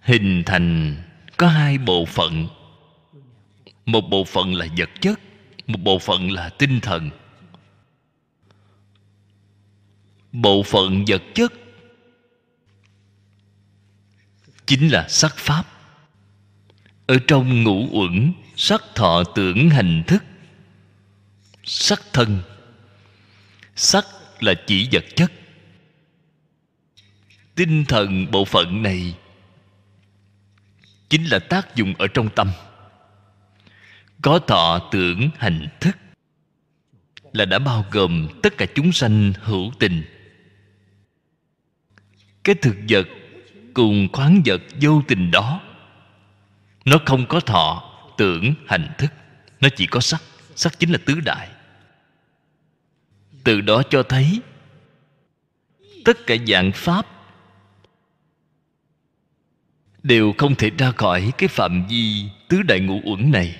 Hình thành có hai bộ phận. Một bộ phận là vật chất một bộ phận là tinh thần. Bộ phận vật chất chính là sắc pháp. Ở trong ngũ uẩn, sắc thọ tưởng hành thức, sắc thân. Sắc là chỉ vật chất. Tinh thần bộ phận này chính là tác dụng ở trong tâm có thọ tưởng hành thức, là đã bao gồm tất cả chúng sanh hữu tình. Cái thực vật cùng khoáng vật vô tình đó, nó không có thọ tưởng hành thức, nó chỉ có sắc sắc chính là tứ đại. Từ đó cho thấy, tất cả dạng pháp đều không thể ra khỏi cái phạm vi tứ đại ngũ uẩn này.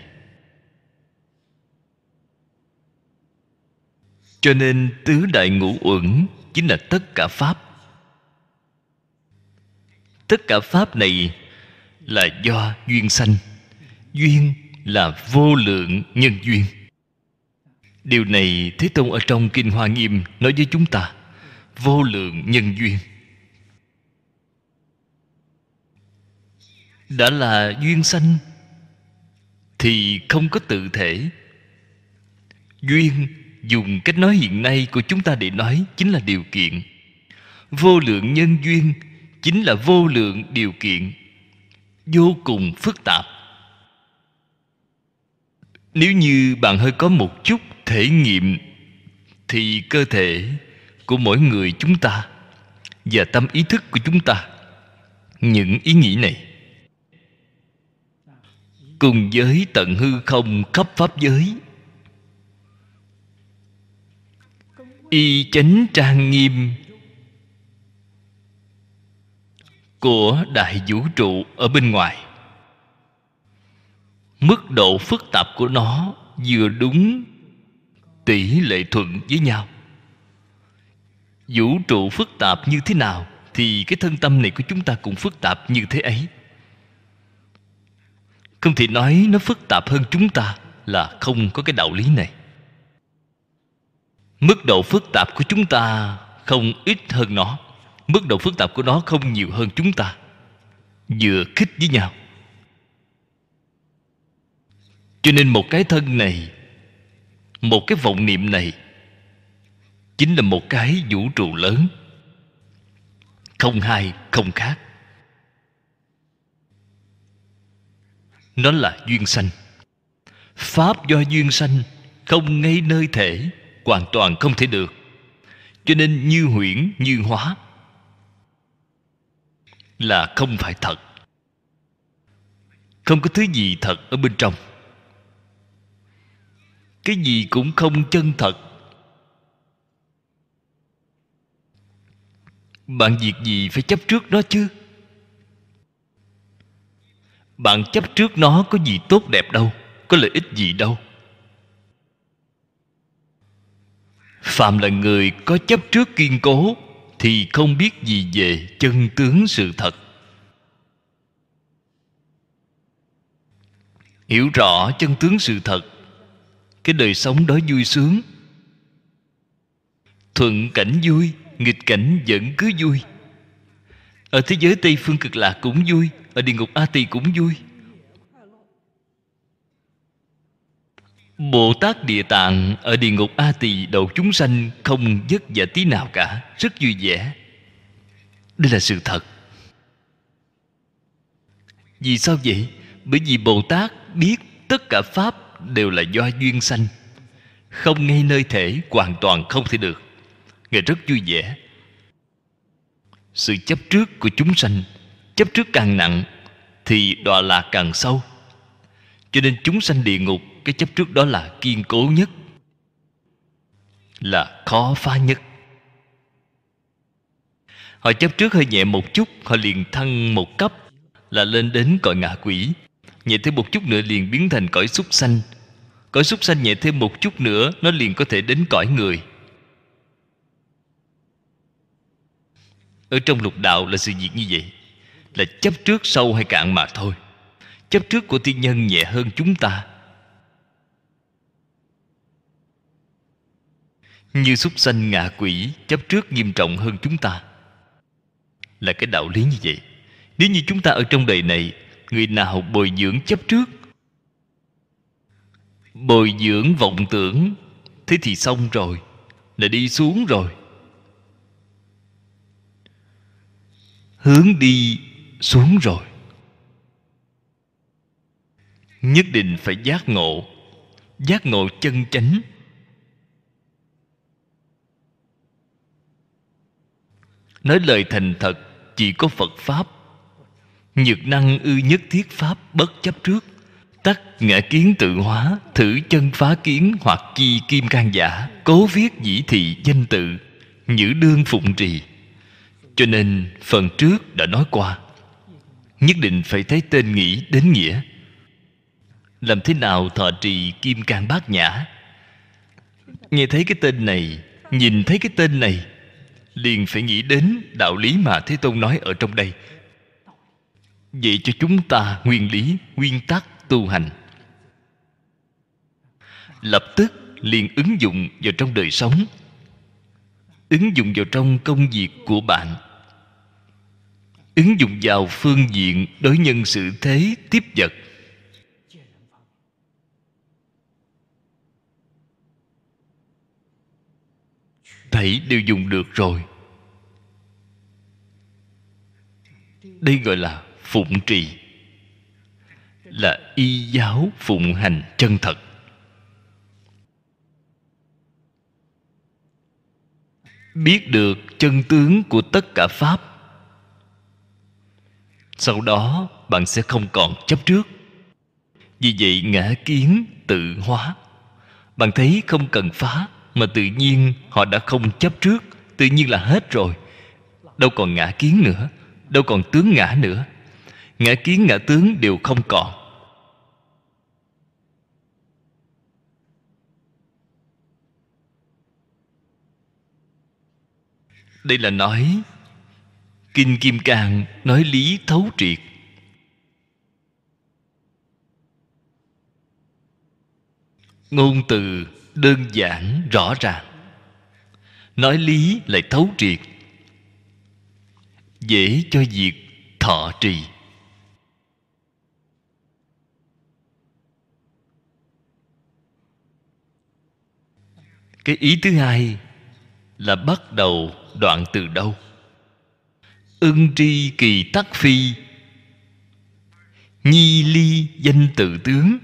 Cho nên tứ đại ngũ uẩn chính là tất cả pháp. Tất cả pháp này là do duyên sanh. Duyên là vô lượng nhân duyên. Điều này thế tôn ở trong kinh hoa nghiêm nói với chúng ta, vô lượng nhân duyên. Đã là duyên sanh thì không có tự thể. Duyên dùng cách nói hiện nay của chúng ta để nói chính là điều kiện. Vô lượng nhân duyên chính là vô lượng điều kiện. Vô cùng phức tạp. Nếu như bạn hơi có một chút thể nghiệm, thì cơ thể của mỗi người chúng ta và tâm ý thức của chúng ta, những ý nghĩ này cùng với tận hư không khắp pháp giới y chánh trang nghiêm. Của đại vũ trụ ở bên ngoài. Mức độ phức tạp của nó vừa đúng tỷ lệ thuận với nhau. Vũ trụ phức tạp như thế nào thì cái thân tâm này của chúng ta cũng phức tạp như thế ấy. Không thể nói nó phức tạp hơn chúng ta là không có cái đạo lý này mức độ phức tạp của chúng ta không ít hơn nó. Mức độ phức tạp của nó không nhiều hơn chúng ta. Vừa khích với nhau. Cho nên một cái thân này, một cái vọng niệm này chính là một cái vũ trụ lớn. Không hai, không khác. Nó là duyên sanh. Pháp do duyên sanh không ngay nơi thể hoàn toàn không thể được. Cho nên như huyễn, như hóa là không phải thật. Không có thứ gì thật ở bên trong. Cái gì cũng không chân thật. Bạn việc gì phải chấp trước nó chứ? Bạn chấp trước nó có gì tốt đẹp đâu, có lợi ích gì đâu. Phạm là người có chấp trước kiên cố, thì không biết gì về chân tướng sự thật. Hiểu rõ chân tướng sự thật, cái đời sống đó vui sướng. Thuận cảnh vui, nghịch cảnh vẫn cứ vui. Ở thế giới tây phương cực lạc cũng vui, ở địa ngục a tỳ cũng vui. Bồ tát địa tạng ở địa ngục a tỳ đầu chúng sanh không vất vả tí nào cả. Rất vui vẻ. Đây là sự thật. Vì sao vậy? Bởi vì bồ tát biết tất cả pháp đều là do duyên sanh. Không ngay nơi thể hoàn toàn không thể được. Ngài rất vui vẻ. Sự chấp trước của chúng sanh, chấp trước càng nặng thì đọa lạc càng sâu. Cho nên chúng sanh địa ngục cái chấp trước đó là kiên cố nhất, là khó phá nhất. Họ chấp trước hơi nhẹ một chút, họ liền thăng một cấp, là lên đến cõi ngạ quỷ. Nhẹ thêm một chút nữa liền biến thành cõi súc sanh. Cõi súc sanh nhẹ thêm một chút nữa, nó liền có thể đến cõi người. Ở trong lục đạo là sự việc như vậy, là chấp trước sâu hay cạn mà thôi. Chấp trước của tiên nhân nhẹ hơn chúng ta. Như súc sanh ngạ quỷ, chấp trước nghiêm trọng hơn chúng ta. Là cái đạo lý như vậy. Nếu như chúng ta ở trong đời này, người nào bồi dưỡng chấp trước? Bồi dưỡng vọng tưởng. Thế thì xong rồi. Là đi xuống rồi. Hướng đi xuống rồi. Nhất định phải giác ngộ. Giác ngộ chân chánh. Nói lời thành thật, chỉ có phật pháp. Nhược năng ư nhất thiết pháp bất chấp trước. Tắc ngã kiến tự hóa, thử chân phá kiến hoặc chi kim can giả, cố viết dĩ thị danh tự, nhữ đương phụng trì. Cho nên, phần trước đã nói qua. Nhất định phải thấy tên nghĩ đến nghĩa. Làm thế nào thọ trì kim can bát nhã? Nghe thấy cái tên này, nhìn thấy cái tên này liền phải nghĩ đến đạo lý mà thế tôn nói ở trong đây. Vậy cho chúng ta nguyên lý, nguyên tắc tu hành. Lập tức liền ứng dụng vào trong đời sống. Ứng dụng vào trong công việc của bạn. Ứng dụng vào phương diện đối nhân sự thế, tiếp vật. Thảy đều dùng được rồi. Đây gọi là phụng trì, là y giáo phụng hành chân thật. Biết được chân tướng của tất cả pháp, sau đó bạn sẽ không còn chấp trước. Vì vậy ngã kiến tự hóa, bạn thấy không cần phá mà tự nhiên họ đã không chấp trước. Tự nhiên là hết rồi. Đâu còn ngã kiến nữa. Đâu còn tướng ngã nữa. Ngã kiến, ngã tướng đều không còn. Đây là nói, kinh kim cang nói lý thấu triệt. Ngôn từ đơn giản, rõ ràng. Nói lý lại thấu triệt. Dễ cho việc thọ trì. Cái ý thứ hai là bắt đầu đoạn từ đâu? Ưng tri kỳ tắc phi, nhi ly danh tự tướng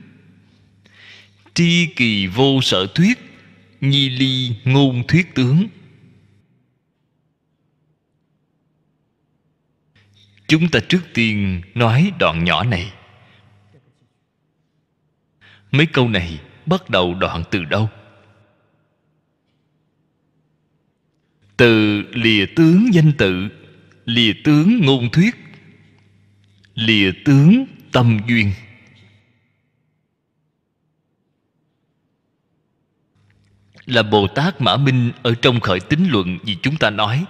tri kỳ vô sở thuyết, nhi ly ngôn thuyết tướng. Chúng ta trước tiên nói đoạn nhỏ này. Mấy câu này bắt đầu đoạn từ đâu? Từ lìa tướng danh tự, lìa tướng ngôn thuyết, lìa tướng tâm duyên. Là bồ tát mã minh ở trong khởi tính luận vì chúng ta nói.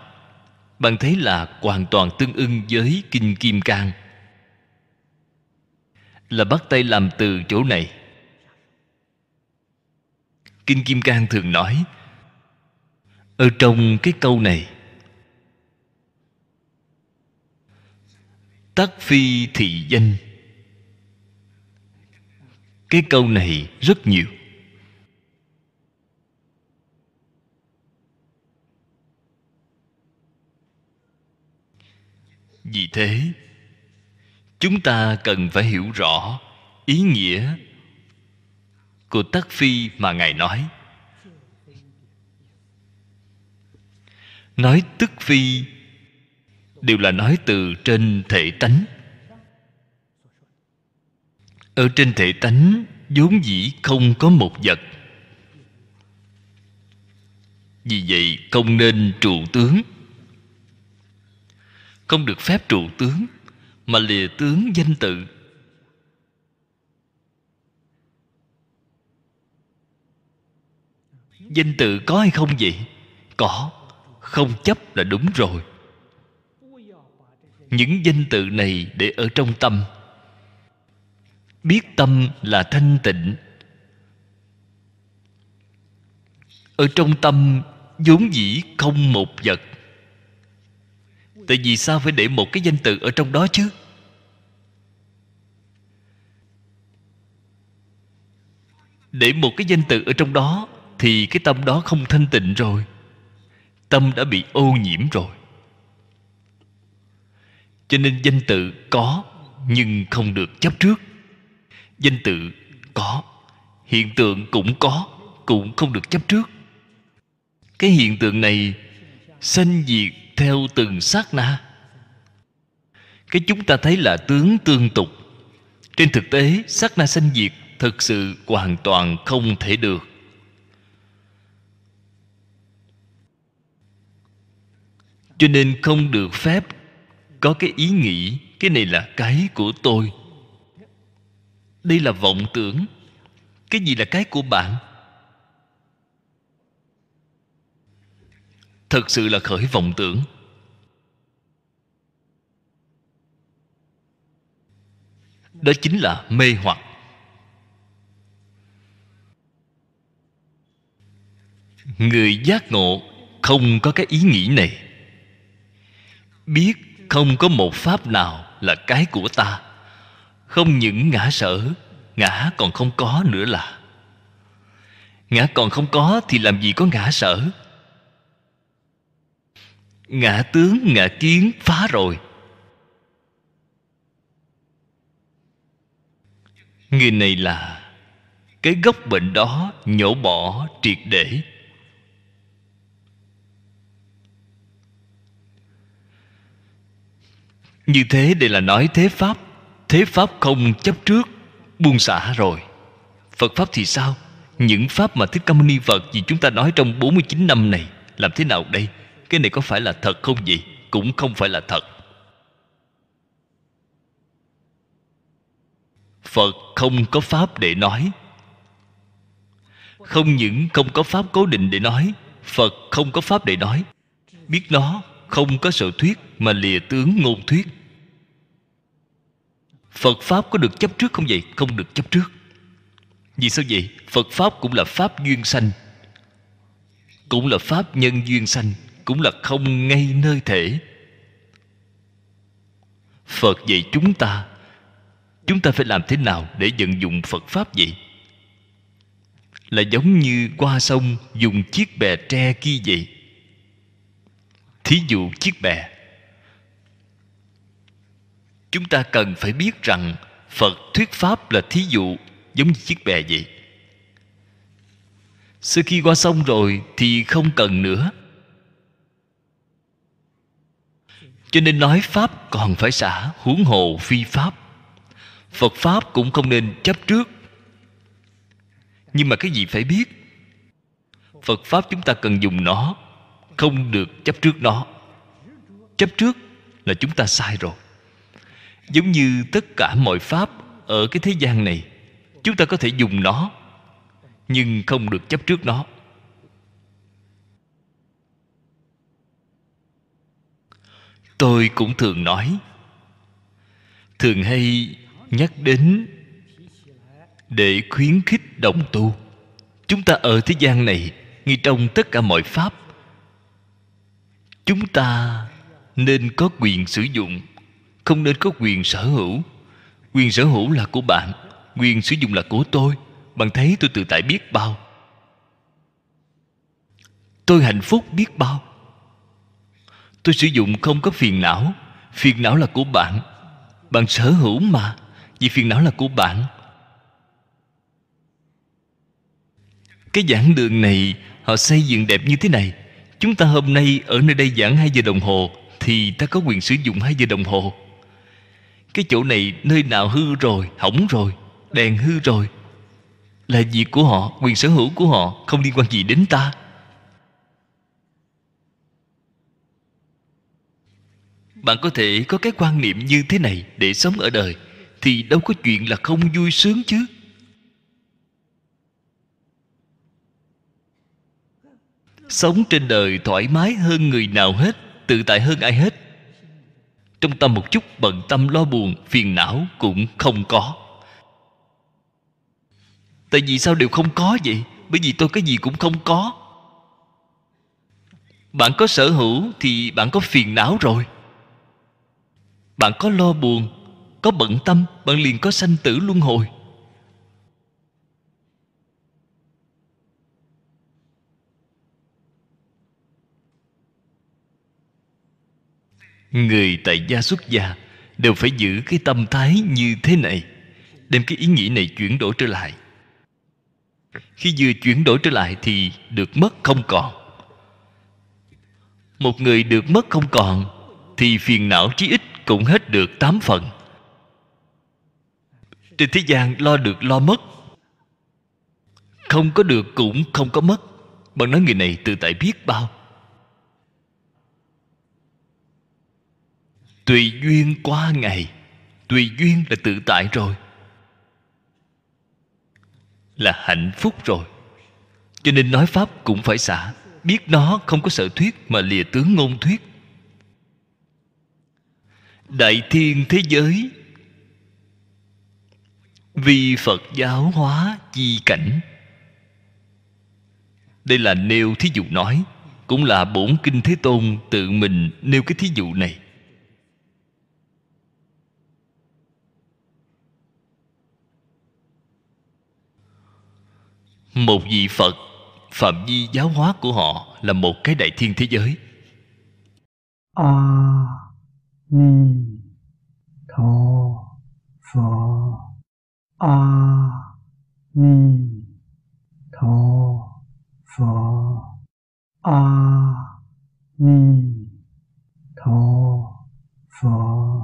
Bạn thấy là hoàn toàn tương ưng với kinh kim cang. Là bắt tay làm từ chỗ này. Kinh kim cang thường nói, ở trong cái câu này, tắc phi thị danh. Cái câu này rất nhiều. Vì thế, chúng ta cần phải hiểu rõ ý nghĩa của tắc phi mà ngài nói. Nói tức phi đều là nói từ trên thể tánh. Ở trên thể tánh, vốn dĩ không có một vật. Vì vậy, không nên trụ tướng không được phép trụ tướng, mà lìa tướng danh tự. Danh tự có hay không vậy? Có, không chấp là đúng rồi. Những danh tự này để ở trong tâm. Biết tâm là thanh tịnh. Ở trong tâm, vốn dĩ không một vật tại vì sao phải để một cái danh từ ở trong đó chứ? Để một cái danh từ ở trong đó thì cái tâm đó không thanh tịnh rồi. Tâm đã bị ô nhiễm rồi. Cho nên danh tự có nhưng không được chấp trước. Danh tự có, hiện tượng cũng có, cũng không được chấp trước. Cái hiện tượng này sanh diệt theo từng sát na. Cái chúng ta thấy là tướng tương tục. Trên thực tế, sát na sanh diệt thực sự hoàn toàn không thể được. Cho nên không được phép có cái ý nghĩ, cái này là cái của tôi. Đây là vọng tưởng. Cái gì là cái của bạn? Thật sự là khởi vọng tưởng. Đó chính là mê hoặc. Người giác ngộ không có cái ý nghĩ này. Biết không có một pháp nào là cái của ta. Không những ngã sở, ngã còn không có nữa là. Ngã còn không có thì làm gì có ngã sở? Ngã tướng, ngã kiến, phá rồi. Người này là cái gốc bệnh đó nhổ bỏ triệt để. Như thế đây là nói thế pháp thế pháp không chấp trước, buông xả rồi. Phật pháp thì sao? Những pháp mà thích ca mâu ni phật, vì chúng ta nói trong 49 năm này, làm thế nào đây? Cái này có phải là thật không gì cũng không phải là thật. Phật không có pháp để nói. Không những không có pháp cố định để nói, phật không có pháp để nói. Biết nó, không có sự thuyết mà lìa tướng ngôn thuyết. Phật pháp có được chấp trước không vậy? Không được chấp trước. Vì sao vậy? Phật pháp cũng là pháp duyên sanh. Cũng là pháp nhân duyên sanh cũng là không ngay nơi thể. Phật dạy chúng ta chúng ta phải làm thế nào để vận dụng phật pháp vậy? Là giống như qua sông dùng chiếc bè tre kia vậy. Thí dụ chiếc bè. Chúng ta cần phải biết rằng phật thuyết pháp là thí dụ giống như chiếc bè vậy. Sau khi qua sông rồi thì không cần nữa. Cho nên nói pháp còn phải xả huống hồ phi pháp. Phật pháp cũng không nên chấp trước. Nhưng mà cái gì phải biết? Phật pháp chúng ta cần dùng nó, không được chấp trước nó. Chấp trước là chúng ta sai rồi. Giống như tất cả mọi pháp ở cái thế gian này, chúng ta có thể dùng nó, nhưng không được chấp trước nó. Tôi cũng thường nói. Thường hay nhắc đến để khuyến khích đồng tu. Chúng ta ở thế gian này ngay trong tất cả mọi pháp, chúng ta nên có quyền sử dụng, không nên có quyền sở hữu. Quyền sở hữu là của bạn, quyền sử dụng là của tôi. Bạn thấy tôi tự tại biết bao. Tôi hạnh phúc biết bao tôi sử dụng không có phiền não. Phiền não là của bạn. Bạn sở hữu mà, vì phiền não là của bạn. Cái giảng đường này, họ xây dựng đẹp như thế này. Chúng ta hôm nay ở nơi đây giảng 2 giờ đồng hồ, thì ta có quyền sử dụng 2 giờ đồng hồ. Cái chỗ này nơi nào hư rồi, hỏng rồi, đèn hư rồi. Là việc của họ, quyền sở hữu của họ, không liên quan gì đến ta. Bạn có thể có cái quan niệm như thế này để sống ở đời, thì đâu có chuyện là không vui sướng chứ. Sống trên đời thoải mái hơn người nào hết, tự tại hơn ai hết. Trong tâm một chút, bận tâm lo buồn, phiền não cũng không có. Tại vì sao đều không có vậy? Bởi vì tôi cái gì cũng không có. Bạn có sở hữu thì bạn có phiền não rồi bạn có lo buồn, có bận tâm, bạn liền có sanh tử luân hồi. Người tại gia xuất gia đều phải giữ cái tâm thái như thế này, đem cái ý nghĩ này chuyển đổi trở lại. Khi vừa chuyển đổi trở lại thì được mất không còn. Một người được mất không còn thì phiền não chí ít cũng hết được tám phần. Trên thế gian lo được lo mất. Không có được cũng không có mất. Bạn nói người này tự tại biết bao. Tùy duyên qua ngày, tùy duyên là tự tại rồi. Là hạnh phúc rồi. Cho nên nói pháp cũng phải xả. Biết nó không có sở thuyết mà lìa tướng ngôn thuyết đại thiên thế giới. Vì phật giáo hóa chi cảnh. Đây là nêu thí dụ nói, cũng là bổn kinh thế tôn tự mình nêu cái thí dụ này. Một vị phật, phạm vi giáo hóa của họ là một cái đại thiên thế giới. A 弥陀佛阿弥陀佛阿弥陀佛。